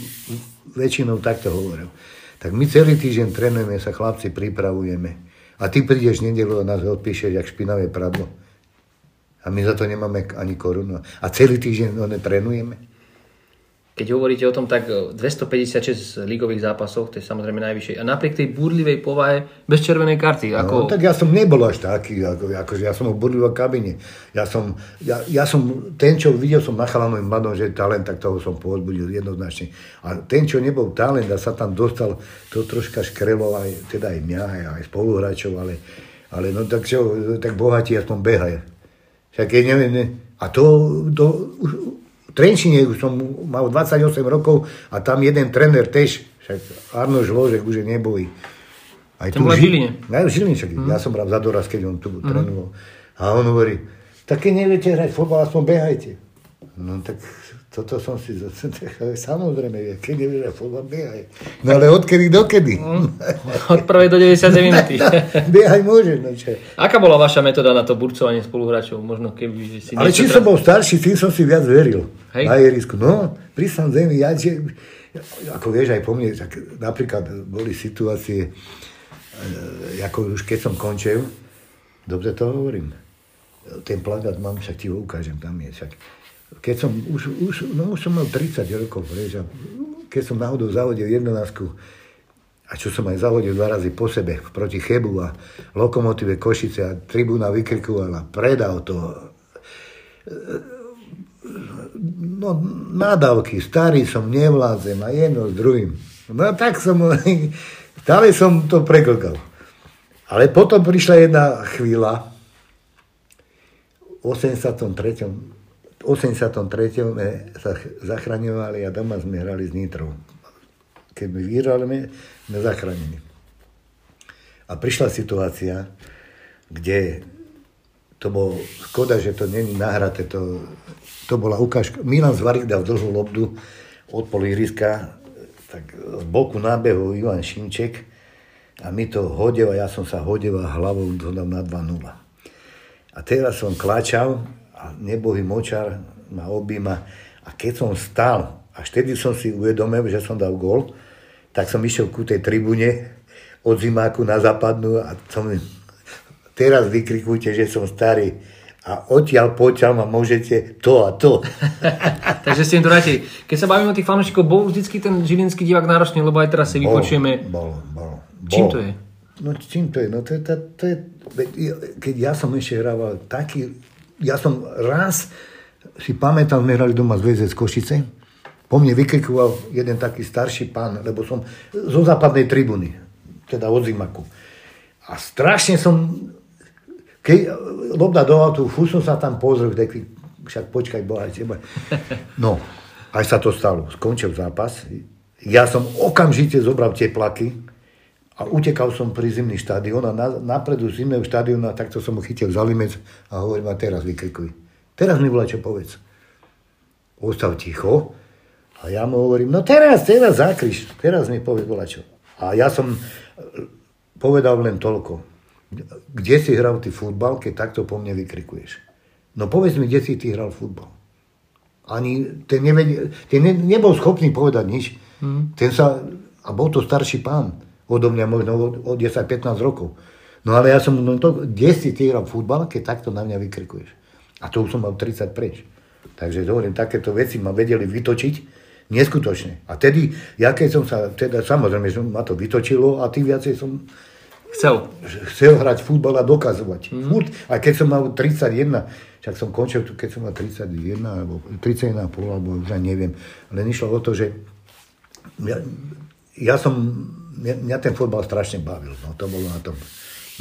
väčšinou takto hovoril. Tak my celý týždeň trénujeme sa, chlapci, pripravujeme. A ty prídeš nedelu a nás odpíšeš, jak špinavé pradlo. A my za to nemáme ani korunu. A celý týždeň ho trénujeme keď hovoríte o tom, tak 256 ligových zápasov, to je samozrejme najvyššie. A napriek tej burlivej povahe, bez červenej karty. No, ako... No, tak ja som nebol až taký, ako, akože ja som v burlivej kabine. Ja som, ja, ja som, ten, čo videl som na chalanovým mladom, že je talent, tak toho som pozbudil jednoznačne. A ten, čo nebol talent a sa tam dostal, to troška škrelo aj, teda aj mňa, aj, aj spoluhráčov, ale, ale no tak čo, tak bohatí aspoň behaj. Však keď neviem, ne, a to, to už, Trenčine už som mal 28 rokov a tam jeden tréner tež, však Arno Žložek už je nebojí. Aj tu v Žiline. Aj v Žiline, však mm. ja som bral za doraz, keď on tu mm. trénoval. A on hovorí, tak keď neviete hrať fotbal, aspoň behajte. No tak toto som si samozrejme, keď nevieš hrať fotbal, behaj. No ale odkedy dokedy? Mm. Od prvej do 90 minúty. behaj môžeš, no čo. Aká bola vaša metóda na to burcovanie spoluhráčov? Možno keby si Ale čím som bol starší, tým som si viac veril. Hej. na jerisku. No, prísam zemi, ja, že, ako vieš, aj po mne, tak napríklad boli situácie, e, ako už keď som končil, dobre to hovorím, ten plagát mám, však ti ho ukážem, tam je však. Keď som, už, už, no už som mal 30 rokov, vieš, a keď som náhodou zahodil jedenásku, a čo som aj zahodil dva razy po sebe proti Chebu a Lokomotíve Košice a tribúna vykrikovala, predal to no, nadávky, starý som, nevládzem a jedno s druhým. No tak som, stále som to preklkal. Ale potom prišla jedna chvíľa, v 83. 83. sme sa zachraňovali a doma sme hrali s Nitrou. Keď my vyhrali, sme zachránení. A prišla situácia, kde to bolo škoda, že to není nahraté, to to bola ukážka. Milan Zvarik dal dlhú lobdu od polihriska, tak z boku nábehu Ivan Šimček a mi to hodil a ja som sa hodil a hlavou dodal na 2-0. A teraz som klačal a nebohý močar ma objíma a keď som stál, až vtedy som si uvedomil, že som dal gol, tak som išiel ku tej tribune od zimáku na západnú a som teraz vykrikujte, že som starý a odtiaľ poďal ma môžete to a to. Takže ste im to. Keď sa bavíme o tých fanúšikov, bol vždycky ten žilinský divák náročný, lebo aj teraz si vypočujeme. Bol, bol, bol. Čím to je? No čím to je? No to je, to, to je keď ja som ešte hrával taký, ja som raz si pamätal, sme hrali doma z VZ z Košice, po mne vykrikoval jeden taký starší pán, lebo som zo západnej tribuny, teda od Zimaku. A strašne som keď lobda do autu, fú som sa tam pozrel, taký, však počkaj, boha teba. No, aj sa to stalo. Skončil zápas. Ja som okamžite zobral tie plaky A utekal som pri zimný štadión a na, napredu zimného štadióna takto som mu chytil za limec a hovorím, a teraz vykrikuj. Teraz mi volá čo povedz. Ostav ticho. A ja mu hovorím, no teraz, teraz zakriš, teraz mi povedz volá čo. A ja som povedal len toľko. Kde si hral ty futbal, keď takto po mne vykrikuješ? No povedz mi, kde si ty hral futbal. Ani ten, nevedel, ten ne, nebol schopný povedať nič. Mm. Ten sa, a bol to starší pán odo mňa možno o 10-15 rokov. No ale ja som, no to, kde si ty hral futbal, keď takto na mňa vykrikuješ? A to už som mal 30 preč. Takže hovorím, takéto veci ma vedeli vytočiť neskutočne. A tedy, ja keď som sa, teda samozrejme, že ma to vytočilo a tým viacej som chcel, chcel hrať futbal a dokazovať. Mm. Furt, a keď som mal 31, však som končil, keď som mal 31, alebo 31,5, alebo už neviem. Len išlo o to, že ja, ja som mňa, mňa ten fotbal strašne bavil. No, to bolo na tom.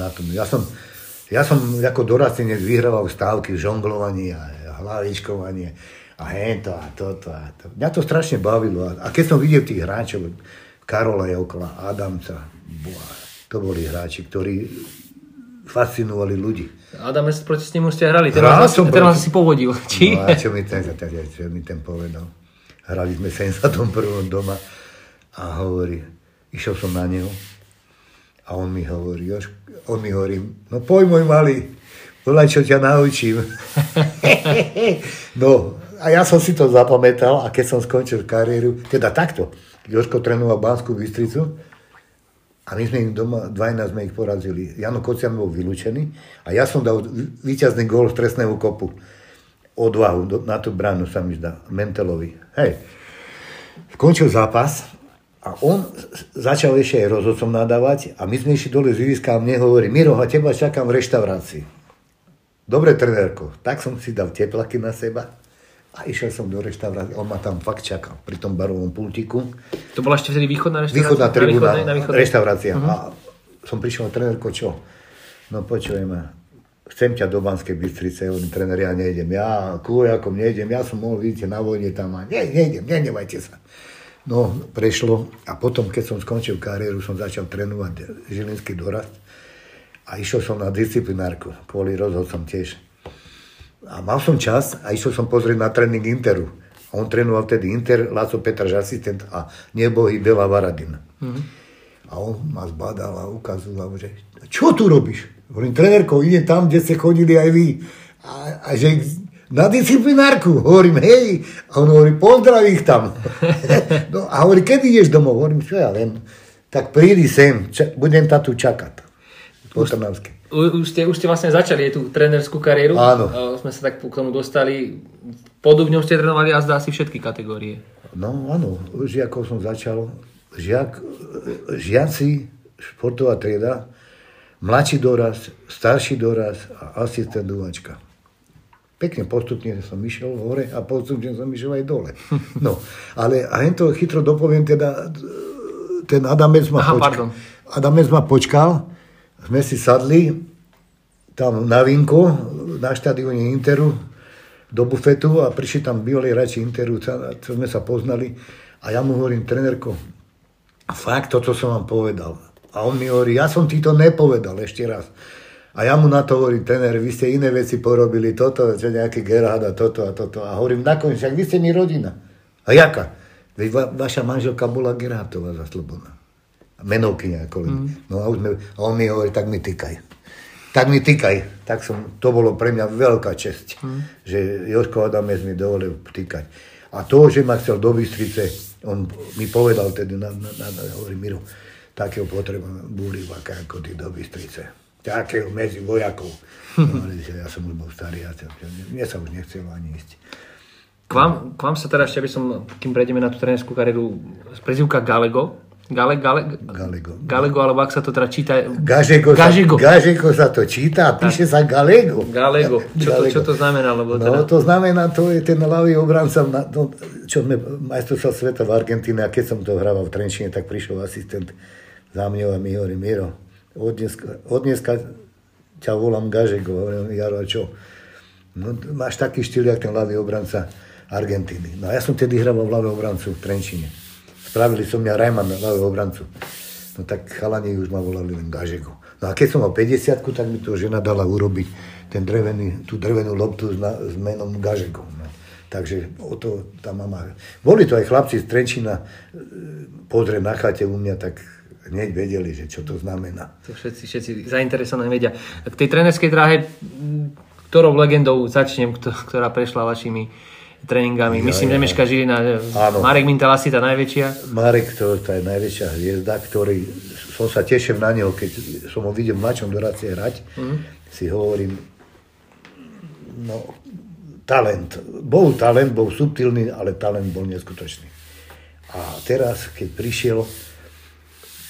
Na tom. Ja, som, ja som ako dorastenec vyhrával stávky, žonglovanie a hlavičkovanie a hento a toto. A to. Mňa to strašne bavilo. A, a keď som videl tých hráčov, Karola Jokla, Adamca, boha, to boli hráči, ktorí fascinovali ľudí. Adam, proti s ním ste hrali, teraz, som teraz proti... si povodil. Či? No a čo mi ten, čo mi ten povedal? Hrali sme 71. doma a hovorí, Išiel som na neho a on mi hovorí, on mi hovorí, no poď môj malý, volaj, čo ťa naučím. no, a ja som si to zapamätal a keď som skončil kariéru, teda takto, Joško trénoval Banskú Bystricu a my sme im doma, 12 sme ich porazili. Jano Kocian bol vylúčený a ja som dal víťazný gól z trestného kopu. Odvahu na tú bránu sa mi zdá, Mentelovi. Hej. Skončil zápas a on začal ešte aj rozhodcom nadávať a my sme išli dole z Iviska a mne hovorí, Miro, a teba čakám v reštaurácii. Dobre, trenérko. Tak som si dal teplaky na seba a išiel som do reštaurácie. On ma tam fakt čakal pri tom barovom pultiku. To bola ešte vtedy východná reštaurácia? Východná tribúna, na východnej, reštaurácia. Uh-huh. A som prišiel, trenérko, čo? No počujem, chcem ťa do Banskej Bystrice, on tréner, ja nejdem. Ja kújakom nejdem, ja som mohol, vidíte, na vojne tam a ne, nejdem, nenevajte sa. No, prešlo a potom, keď som skončil kariéru, som začal trénovať Žilinský dorast a išiel som na disciplinárku, kvôli rozhodcom tiež. A mal som čas a išiel som pozrieť na tréning Interu. A on trénoval vtedy Inter, Láco Petraž asistent a nebohý Bela Varadina. Mm-hmm. A on ma zbadal a ukazoval, že čo tu robíš? Hovorím, trenérko, ide tam, kde ste chodili aj vy. A, a že na disciplinárku. Hovorím, hej. A on hovorí, pozdrav ich tam. no, a hovorí, kedy ideš domov? Hovorím, čo ja viem. Tak prídi sem, ča- budem ta tu čakať. Po už, už, ste, už ste vlastne začali tú trénerskú kariéru. Áno. Sme sa tak k tomu dostali. Pod Dubňou ste trénovali a zdá si všetky kategórie. No áno, žiakov som začal. Žiak, žiaci, športová trieda, mladší doraz, starší doraz a asistent dúvačka pekne postupne som išiel hore a postupne som išiel aj dole. No, ale a to chytro dopoviem, teda ten Adamec ma, Aha, počkal, Adamec ma počkal, sme si sadli tam na vinko, na štadióne Interu, do bufetu a prišli tam bývalí hráči Interu, čo sme sa poznali a ja mu hovorím, trenerko, fakt toto som vám povedal. A on mi hovorí, ja som ti to nepovedal ešte raz. A ja mu na to hovorím, tener, vy ste iné veci porobili, toto, čo nejaký Gerhard a toto a toto. A hovorím, nakoniec, však vy ste mi rodina. A jaká? Veď va, vaša manželka bola Gerhardová za Slobodná. Menovkyňa ako mm. No a, už me, a on mi hovorí, tak mi tykaj. Tak mi tykaj. Tak som, to bolo pre mňa veľká česť, mm. že Joško Adamec mi dovolil tykať. A to, že ma chcel do Bystrice, on mi povedal tedy, na, na, na, na hovorí, Miro, takého potrebujem búrivaka ako ty do Bystrice takého medzi vojakov. No, ja som už bol starý, ja, mne sa už nechcelo ani ísť. K vám, k vám sa teda ešte, aby som, kým prejdeme na tú trenerskú kariéru, prezivka Galego. Gale, gale, Galego. Galego, alebo ak sa to teda číta... Gažego, Gažego. Sa, Gažego sa to číta a píše sa Galego. Galego. Čo, Galego. To, čo to znamená? Lebo teda... No to znamená, to je ten ľavý obranca, na, to, čo sme majstrovstva sveta v Argentíne a keď som to hrával v Trenčine, tak prišiel asistent za mňou a mi hovorí, Miro, od dneska, od dneska ťa volám Gažeko, hovorím, Jaro, čo? No, máš taký štýl, jak ten ľavý obranca Argentíny. No a ja som tedy hral v ľavého obrancu v Trenčine. Spravili som mňa Rajman na ľavého obrancu. No tak chalani už ma volali len Gažeko. No a keď som mal 50 tak mi to žena dala urobiť ten drevený, tú drevenú loptu s, na, s menom Gažeko. No. Takže o to tá mama... Boli to aj chlapci z Trenčína, e, pozrieť na chate u mňa, tak hneď vedeli, že čo to znamená. To všetci, všetci zainteresovaní vedia. K tej trenerskej dráhe, ktorou legendou začnem, ktorá prešla vašimi tréningami. Ja, Myslím, ja, Nemeška Žilina, áno. Marek Mintal asi tá najväčšia. Marek, to, to je najväčšia hviezda, ktorý som sa tešil na neho, keď som ho videl v mladšom doradce hrať, mm-hmm. si hovorím, no, talent. Bol talent, bol subtilný, ale talent bol neskutočný. A teraz, keď prišiel,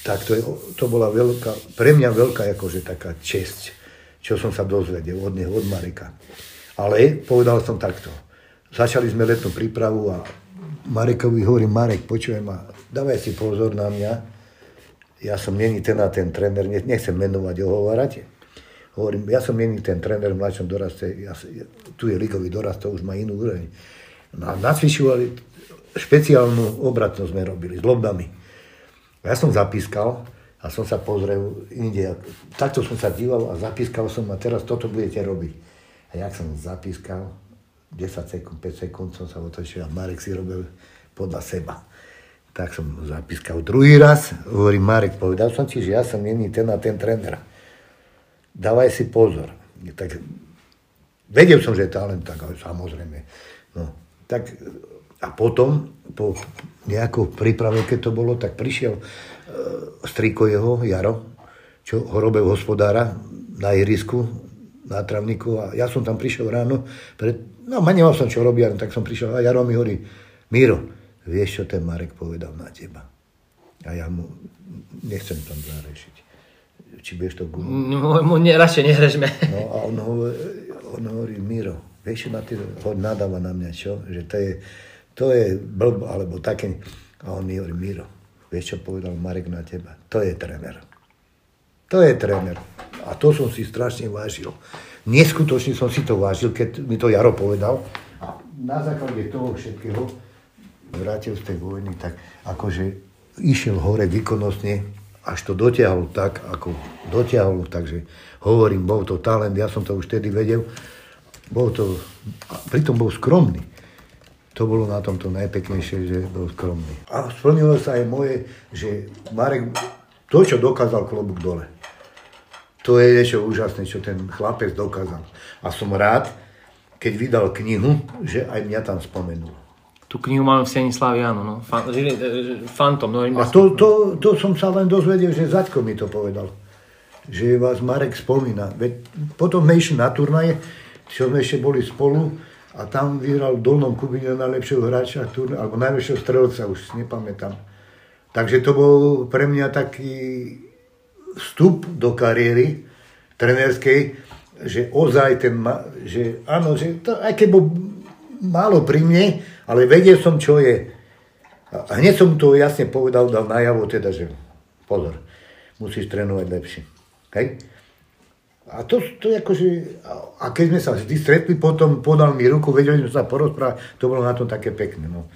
tak to, je, to bola veľká, pre mňa veľká akože taká česť, čo som sa dozvedel od neho, od Mareka. Ale povedal som takto. Začali sme letnú prípravu a Marekovi hovorím, Marek, počujem ma, dávaj si pozor na mňa. Ja som není ten a ten tréner, nechcem menovať, ohovárať. Hovorím, ja som není ten tréner v mladšom doraste, ja, tu je ligový dorast, to už má inú úroveň. No a špeciálnu obratnosť sme robili s lobdami. Ja som zapískal a som sa pozrel inde. Takto som sa díval a zapískal som a teraz toto budete robiť. A jak som zapískal, 10 sekúnd, 5 sekúnd som sa otočil a Marek si robil podľa seba. Tak som zapískal druhý raz, hovorím Marek, povedal som ti, že ja som není ten a ten tréner dávaj si pozor. Tak vedel som, že je talent, tak samozrejme. No, tak, a potom, po nejakou príprave, keď to bolo, tak prišiel e, striko jeho, Jaro, čo ho robil hospodára na ihrisku, na travníku a ja som tam prišiel ráno, pred, no ma nemal som čo robiť, tak som prišiel a Jaro mi hovorí, Miro, vieš, čo ten Marek povedal na teba? A ja mu nechcem tam zarešiť či budeš to gumu. No, mu ne, radšej nehrežme. No a on hovorí, on hovorí Miro, vieš, čo na ty, nadáva na mňa, čo? Že to je, to je blb, alebo také. A on mi hovorí, Miro, vieš, čo povedal Marek na teba? To je tréner. To je tréner. A to som si strašne vážil. Neskutočne som si to vážil, keď mi to Jaro povedal. A na základe toho všetkého vrátil z tej vojny, tak akože išiel hore výkonnostne, až to dotiahol tak, ako dotiahol, takže hovorím, bol to talent, ja som to už vtedy vedel, bol to, pritom bol skromný. To bolo na tomto najpeknejšie, že bol skromný. A splnilo sa aj moje, že Marek, to, čo dokázal klobúk dole, to je niečo úžasné, čo ten chlapec dokázal. A som rád, keď vydal knihu, že aj mňa tam spomenul. Tú knihu máme v Sieni áno, no. Fan, žili, Fantom. No, a to, to, to, som sa len dozvedel, že Zaďko mi to povedal. Že vás Marek spomína. Veď potom sme išli na turnaje, čo sme ešte boli spolu a tam vyhral v Dolnom Kubine najlepšieho hráča, alebo najlepšieho strelca, už nepamätám. Takže to bol pre mňa taký vstup do kariéry trenerskej, že ozaj ten, že áno, že to, aj keď bol málo pri mne, ale vedel som, čo je. A hneď som to jasne povedal, dal najavo teda, že pozor, musíš trénovať lepšie. Hej? A to, to akože, a keď sme sa vždy stretli, potom podal mi ruku, vedeli sme sa porozprávať, to bolo na tom také pekné. No.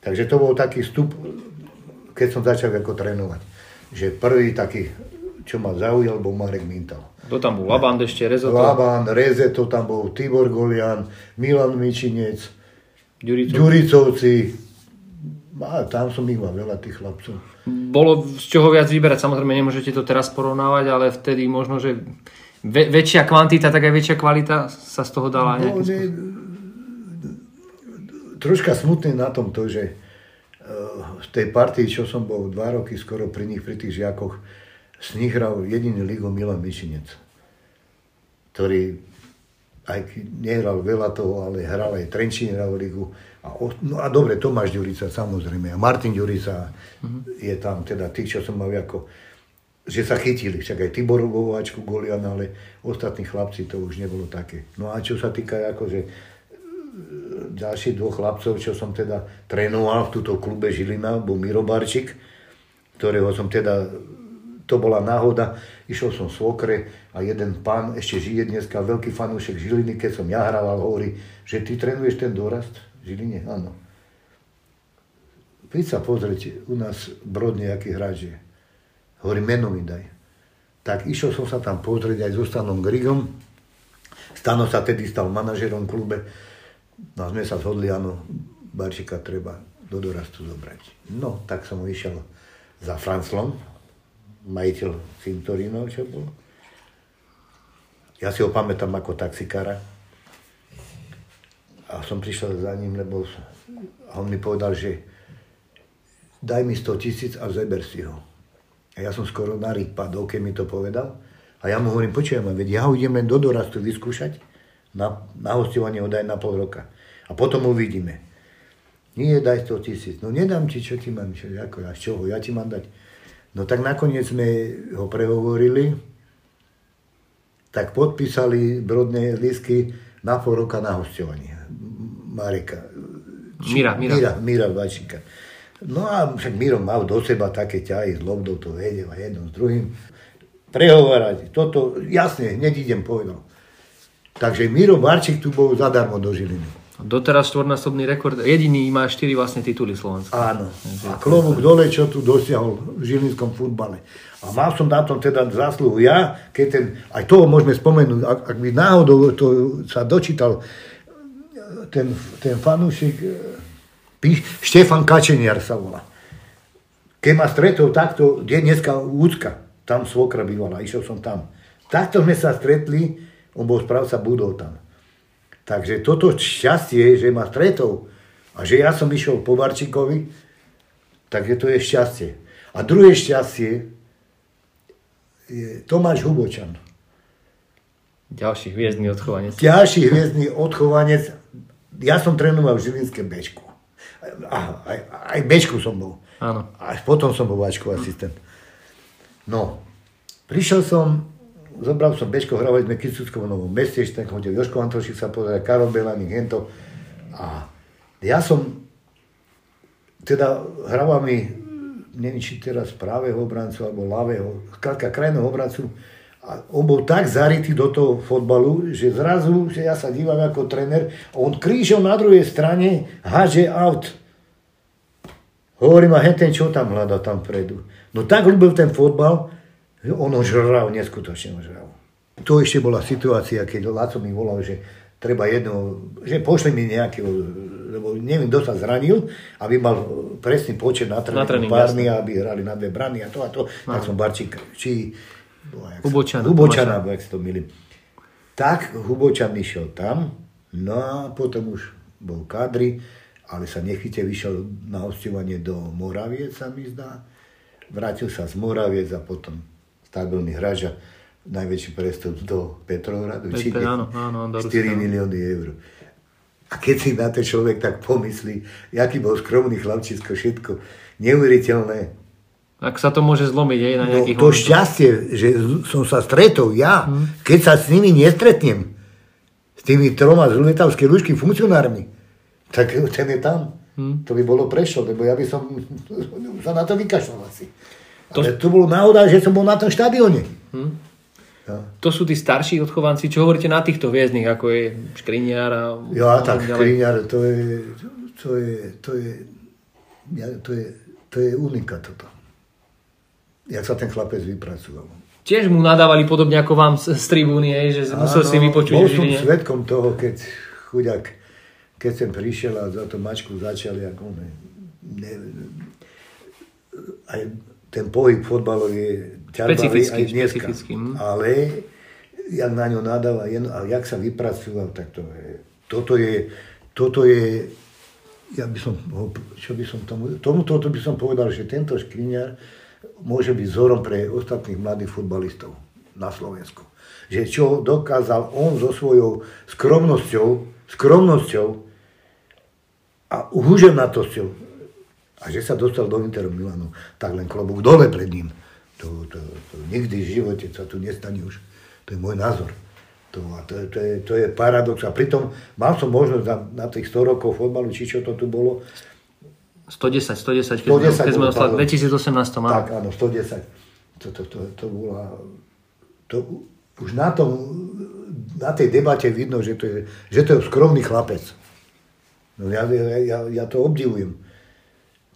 Takže to bol taký vstup, keď som začal ako trénovať. Že prvý taký, čo ma zaujal, bol Marek Mintal. To tam bol Laband ešte, Rezeto. Laband, Rezeto, tam bol Tibor Golian, Milan Mičinec, Ďuricovci. Ďuricovci. A tam som ich mal veľa tých chlapcov. Bolo z čoho viac vyberať, samozrejme nemôžete to teraz porovnávať, ale vtedy možno, že ve, väčšia kvantita, tak aj väčšia kvalita sa z toho dala. No, ne, troška smutný na tom to, že v tej partii, čo som bol dva roky skoro pri nich, pri tých žiakoch, s nich hral jediný ligo Milan Mišinec, ktorý aj nehral veľa toho, ale hral aj Trenčín hral ligu. A, no a dobre, Tomáš Ďurica samozrejme a Martin Ďurica mm-hmm. je tam, teda tých, čo som mal ako, že sa chytili, však aj Tibor Gováčku, Golian, ale ostatní chlapci to už nebolo také. No a čo sa týka akože ďalších dvoch chlapcov, čo som teda trénoval v túto klube Žilina, bol Miro Barčík, ktorého som teda to bola náhoda. Išiel som svokre a jeden pán ešte žije dneska, veľký fanúšek Žiliny, keď som ja hrával, hovorí, že ty trénuješ ten dorast v Žiline? Áno. Príď sa pozrieť u nás Brod nejaký hráč je. Hovorím, meno mi daj. Tak išiel som sa tam pozrieť aj so Stanom Grigom. Stano sa tedy stal manažerom klube. No sme sa zhodli, áno, Barčika treba do dorastu zobrať. No, tak som išiel za Franclom, majiteľ cintorínov, čo bol. Ja si ho pamätám ako taxikára. A som prišiel za ním, lebo on mi povedal, že daj mi 100 tisíc a zeber si ho. A ja som skoro na rýk padol, keď mi to povedal. A ja mu hovorím, počujem, veď ja ho idem len do dorastu vyskúšať, na, na hostovanie ho daj na pol roka. A potom uvidíme. Nie, daj 100 tisíc. No nedám ti, čo ti mám, čo, ako, a z čoho, ja ti mám dať. No tak nakoniec sme ho prehovorili, tak podpísali brodné lísky na pol roka na hostovanie. Mareka. Mira, Mira. Mira, Mira Vačíka. No a však Miro mal do seba také ťahy s lobdou, to vedel a jedno s druhým. Prehovárať, toto, jasne, hneď idem povedal. Takže Miro Barčík tu bol zadarmo do Žiliny. Doteraz štvornásobný rekord, jediný má 4 vlastne tituly Slovenska. Áno. A klobúk dole, čo tu dosiahol v žilinskom futbale. A mal som na tom teda zásluhu ja, keď ten, aj toho môžeme spomenúť, ak, ak by náhodou to sa dočítal ten, ten fanúšik, Píš, Štefan Kačeniar sa volá. Keď ma stretol takto, kde dneska Úcka, tam svokra bývala, išiel som tam. Takto sme sa stretli, on bol správca budov tam. Takže toto šťastie, že ma stretol a že ja som išiel po Barčíkovi, tak je to je šťastie. A druhé šťastie je Tomáš Hubočan. Ďalší hviezdny odchovanec. Ďalší hviezdny odchovanec. Ja som trénoval v Žilinské Bečku. Aha, aj, aj Bčku som bol. Áno. Až potom som bol Ačku asistent. No, prišiel som, zobral som Bčko, hravali sme Kisuckovo novom meste, ešte tak chodil Joško Antošik sa pozerať, Karol Belanik, hento. A ja som, teda hrával mi, neviem či teraz pravého obrancu alebo ľavého, skrátka krajného obrancu, a on bol tak zarytý do toho fotbalu, že zrazu, že ja sa dívam ako tréner, on krížom na druhej strane háže out. Hovorím, a ten čo tam hľada tam vpredu. No tak ľúbil ten fotbal, že on ho žral, neskutočne ho žral. To ešte bola situácia, keď Laco mi volal, že treba jedno, že pošli mi nejakého, lebo neviem, kto sa zranil, aby mal presný počet na tréningu párny, aby hrali na dve brany a to a to. No. Tak som Barčík, či Hubočana. Hubočana, ak si to milím. Tak Hubočan išiel tam, no a potom už bol kadri, ale sa nechyte vyšiel na hostovanie do Moraviec, sa mi zdá. Vrátil sa z Moraviec a potom stabilný hraža, najväčší prestup do Petrohradu. Petre, áno, áno, 4 milióny eur. A keď si na to človek tak pomyslí, aký bol skromný chlapčisko, všetko neuveriteľné. Ak sa to môže zlomiť aj na no, nejakých... No, to šťastie, že som sa stretol ja, hmm. keď sa s nimi nestretnem, s tými troma z letavskej rúšky funkcionármi, tak ten je tam. Hmm. To by bolo prešlo, lebo ja by som sa na to vykašľal asi. To... Ale to bolo náhoda, že som bol na tom štadióne. Hmm. Ja. To sú tí starší odchovanci, čo hovoríte na týchto hviezdnych, ako je Škriniar a... Ja, tak Škriniar, to je, to je, to je, ja, to je, to je unika toto jak sa ten chlapec vypracoval. Tiež mu nadávali podobne ako vám z, z tribúny, že Áno, musel si vypočuť. Bol som svetkom toho, keď chudák, keď sem prišiel a za to mačku začali, ako ne, ne, aj ten pohyb fotbalov je ťarbavý aj dneska. Hm. Ale jak na ňo nadáva, a jak sa vypracoval, tak to je, toto je, toto je, ja by som, čo by som tomu, tomu toto by som povedal, že tento škriňar, môže byť vzorom pre ostatných mladých futbalistov na Slovensku. Že čo dokázal on so svojou skromnosťou, skromnosťou a uhúženatosťou a že sa dostal do Interu Milanu, tak len klobúk dole pred ním. To, to, to nikdy v živote sa tu nestane už. To je môj názor. To, a to, to, je, to je paradox. A pritom mal som možnosť na, na tých 100 rokov fotbalu, či čo to tu bolo, 110, 110, keď 110 sme, keď sme oslali 2018. Tak, áno, 110. To, to, to, to bola... To, už na, tom, na tej debate vidno, že to je, že to je skromný chlapec. No ja, ja, ja to obdivujem.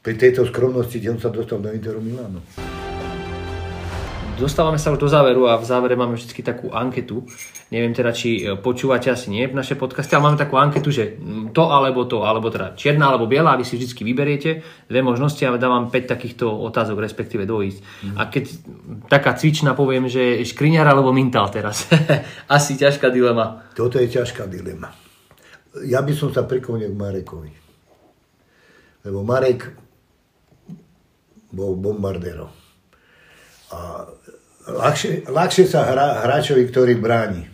Pri tejto skromnosti, kde on sa dostal do Interu Milano. Dostávame sa už do záveru a v závere máme vždy takú anketu. Neviem teda, či e, počúvate asi nie v našej podcaste, ale máme takú anketu, že mm, to alebo to, alebo teda čierna alebo biela, a vy si vždy vyberiete dve možnosti a dávam 5 takýchto otázok, respektíve dvojísť. Mm. A keď taká cvičná poviem, že škriňar alebo mintal teraz. asi ťažká dilema. Toto je ťažká dilema. Ja by som sa priklonil k Marekovi. Lebo Marek bol bombardérom. A ľahšie, ľahšie sa hrá hráčovi, ktorý bráni.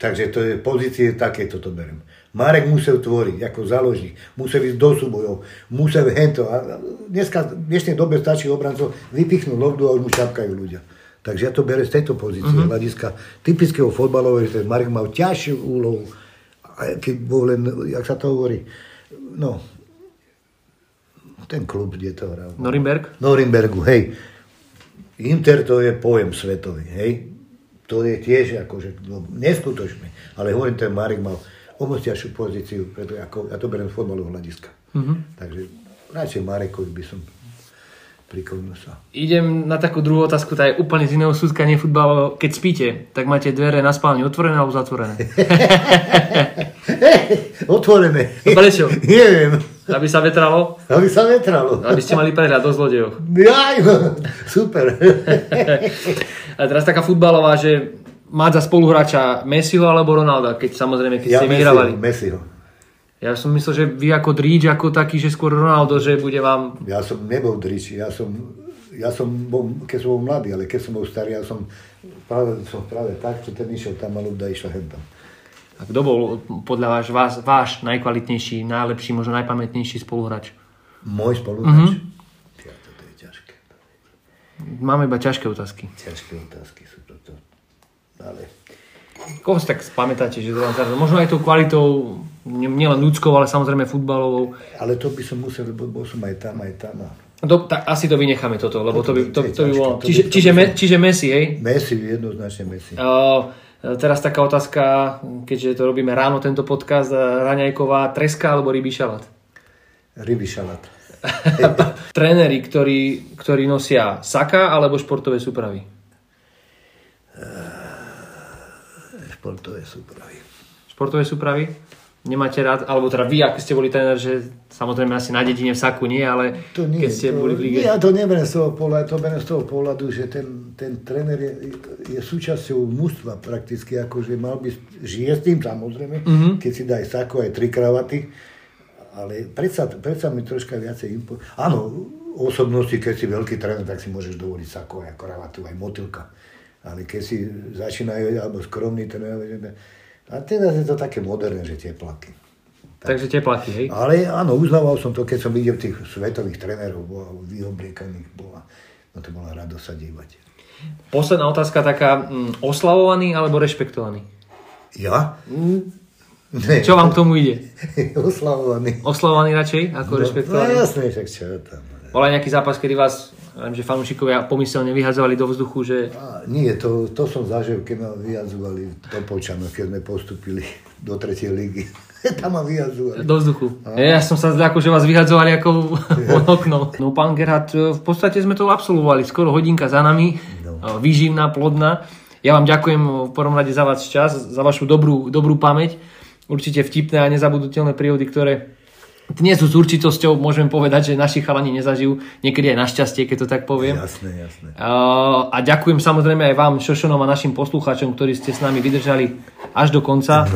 Takže to je pozície takéto to berem. Marek musel tvoriť ako záložník, musel ísť do súbojov, musel hento. A dneska, v dnešnej dobe stačí obrancov vypichnúť lobdu a už mu čapkajú ľudia. Takže ja to berem z tejto pozície, mm-hmm. hľadiska typického fotbalového, že ten Marek mal ťažšiu úlohu, keď bol len, jak sa to hovorí, no, ten klub, kde to hral. Norimberg? Norimbergu, hej Inter to je pojem svetový, hej. To je tiež akože no, neskutočné. Ale hovorím, ten Marek mal o pozíciu, preto ako, ja to beriem z fotbalového hľadiska. Mm-hmm. Takže radšej Marekovi by som priklonil sa. Idem na takú druhú otázku, tá je úplne z iného súdka, nie futbal. Keď spíte, tak máte dvere na spálni otvorené alebo zatvorené? otvorené. Prečo? Neviem. Aby sa vetralo? Aby sa vetralo. Aby ste mali prehľad o zlodejoch. Jaj, super. A teraz taká futbalová, že mať za spoluhráča Messiho alebo Ronalda, keď samozrejme, keď ja ste vyhrávali. Messiho. Ja som myslel, že vy ako dríč, ako taký, že skôr Ronaldo, že bude vám... Ja som nebol dríč, ja som, ja som bol, keď som bol mladý, ale keď som bol starý, ja som práve, som práve tak, že ten išiel tam a ľudia išla hentam. A kto bol podľa vás, vás váš najkvalitnejší, najlepší, možno najpamätnejší spoluhráč? Môj spoluhráč? Mm-hmm. Ja, toto je ťažké. Máme iba ťažké otázky. Ťažké otázky sú toto. Ale... Koho si tak spamätáte, že to vám zarazilo? Možno aj tou kvalitou, nielen ľudskou, ale samozrejme futbalovou. Ale to by som musel, lebo bol som aj tam, aj tam. Do, tak asi to vynecháme toto, lebo to by, to, to, to by bolo... Čiže, čiže, me, čiže Messi, hej? Messi, jednoznačne Messi. Uh, teraz taká otázka, keďže to robíme ráno tento podcast, e, Raňajková, treska alebo rybí šalát? Rybí šalát. Tréneri, ktorí, ktorí nosia saka alebo športové súpravy? E, športové súpravy. Športové súpravy? Nemáte rád, alebo teda vy, ak ste boli tréner, že samozrejme asi na dedine v Saku nie, ale to nie, keď ste to, boli v lige. Ja to neberiem z toho pohľadu, to beriem z toho pohľadu, že ten, ten tréner je, je súčasťou mústva prakticky, akože mal by, žije s tým samozrejme, mm-hmm. keď si dá aj Sako, aj tri kravaty, ale predsa, predsa mi troška viacej impo... Áno, osobnosti, keď si veľký tréner, tak si môžeš dovoliť Sako, aj kravatu, aj motylka. Ale keď si začínajú, alebo skromný tréner, a teraz je to také moderné, že teplaky. Tak. Takže teplaky, hej? Ale áno, uznával som to, keď som videl tých svetových trénerov, vyobliekaných, bola, no to bola radosť sa dívať. Posledná otázka taká, mm, oslavovaný alebo rešpektovaný? Ja? Mm. Ne. Čo vám k tomu ide? oslavovaný. Oslavovaný radšej ako no, rešpektovaný? No jasne, však čo tam. Bol aj nejaký zápas, kedy vás Viem, že fanúšikovia pomyselne vyhadzovali do vzduchu, že... A, nie, to, to som zažil, keď ma vyhadzovali do Počana, keď sme postupili do tretej ligy. Tam ma vyhadzovali. Do vzduchu. A... Ja som sa zľakol, že vás vyhadzovali ako okno. No pán Gerhard, v podstate sme to absolvovali. Skoro hodinka za nami. No. Výživná, plodná. Ja vám ďakujem v prvom rade za váš čas, za vašu dobrú, dobrú pamäť. Určite vtipné a nezabudnutelné prírody, ktoré dnes s určitosťou môžem povedať, že naši chalani nezažijú, niekedy aj našťastie, keď to tak poviem. Jasné, jasné. A ďakujem samozrejme aj vám, Šošonom a našim poslucháčom, ktorí ste s nami vydržali až do konca.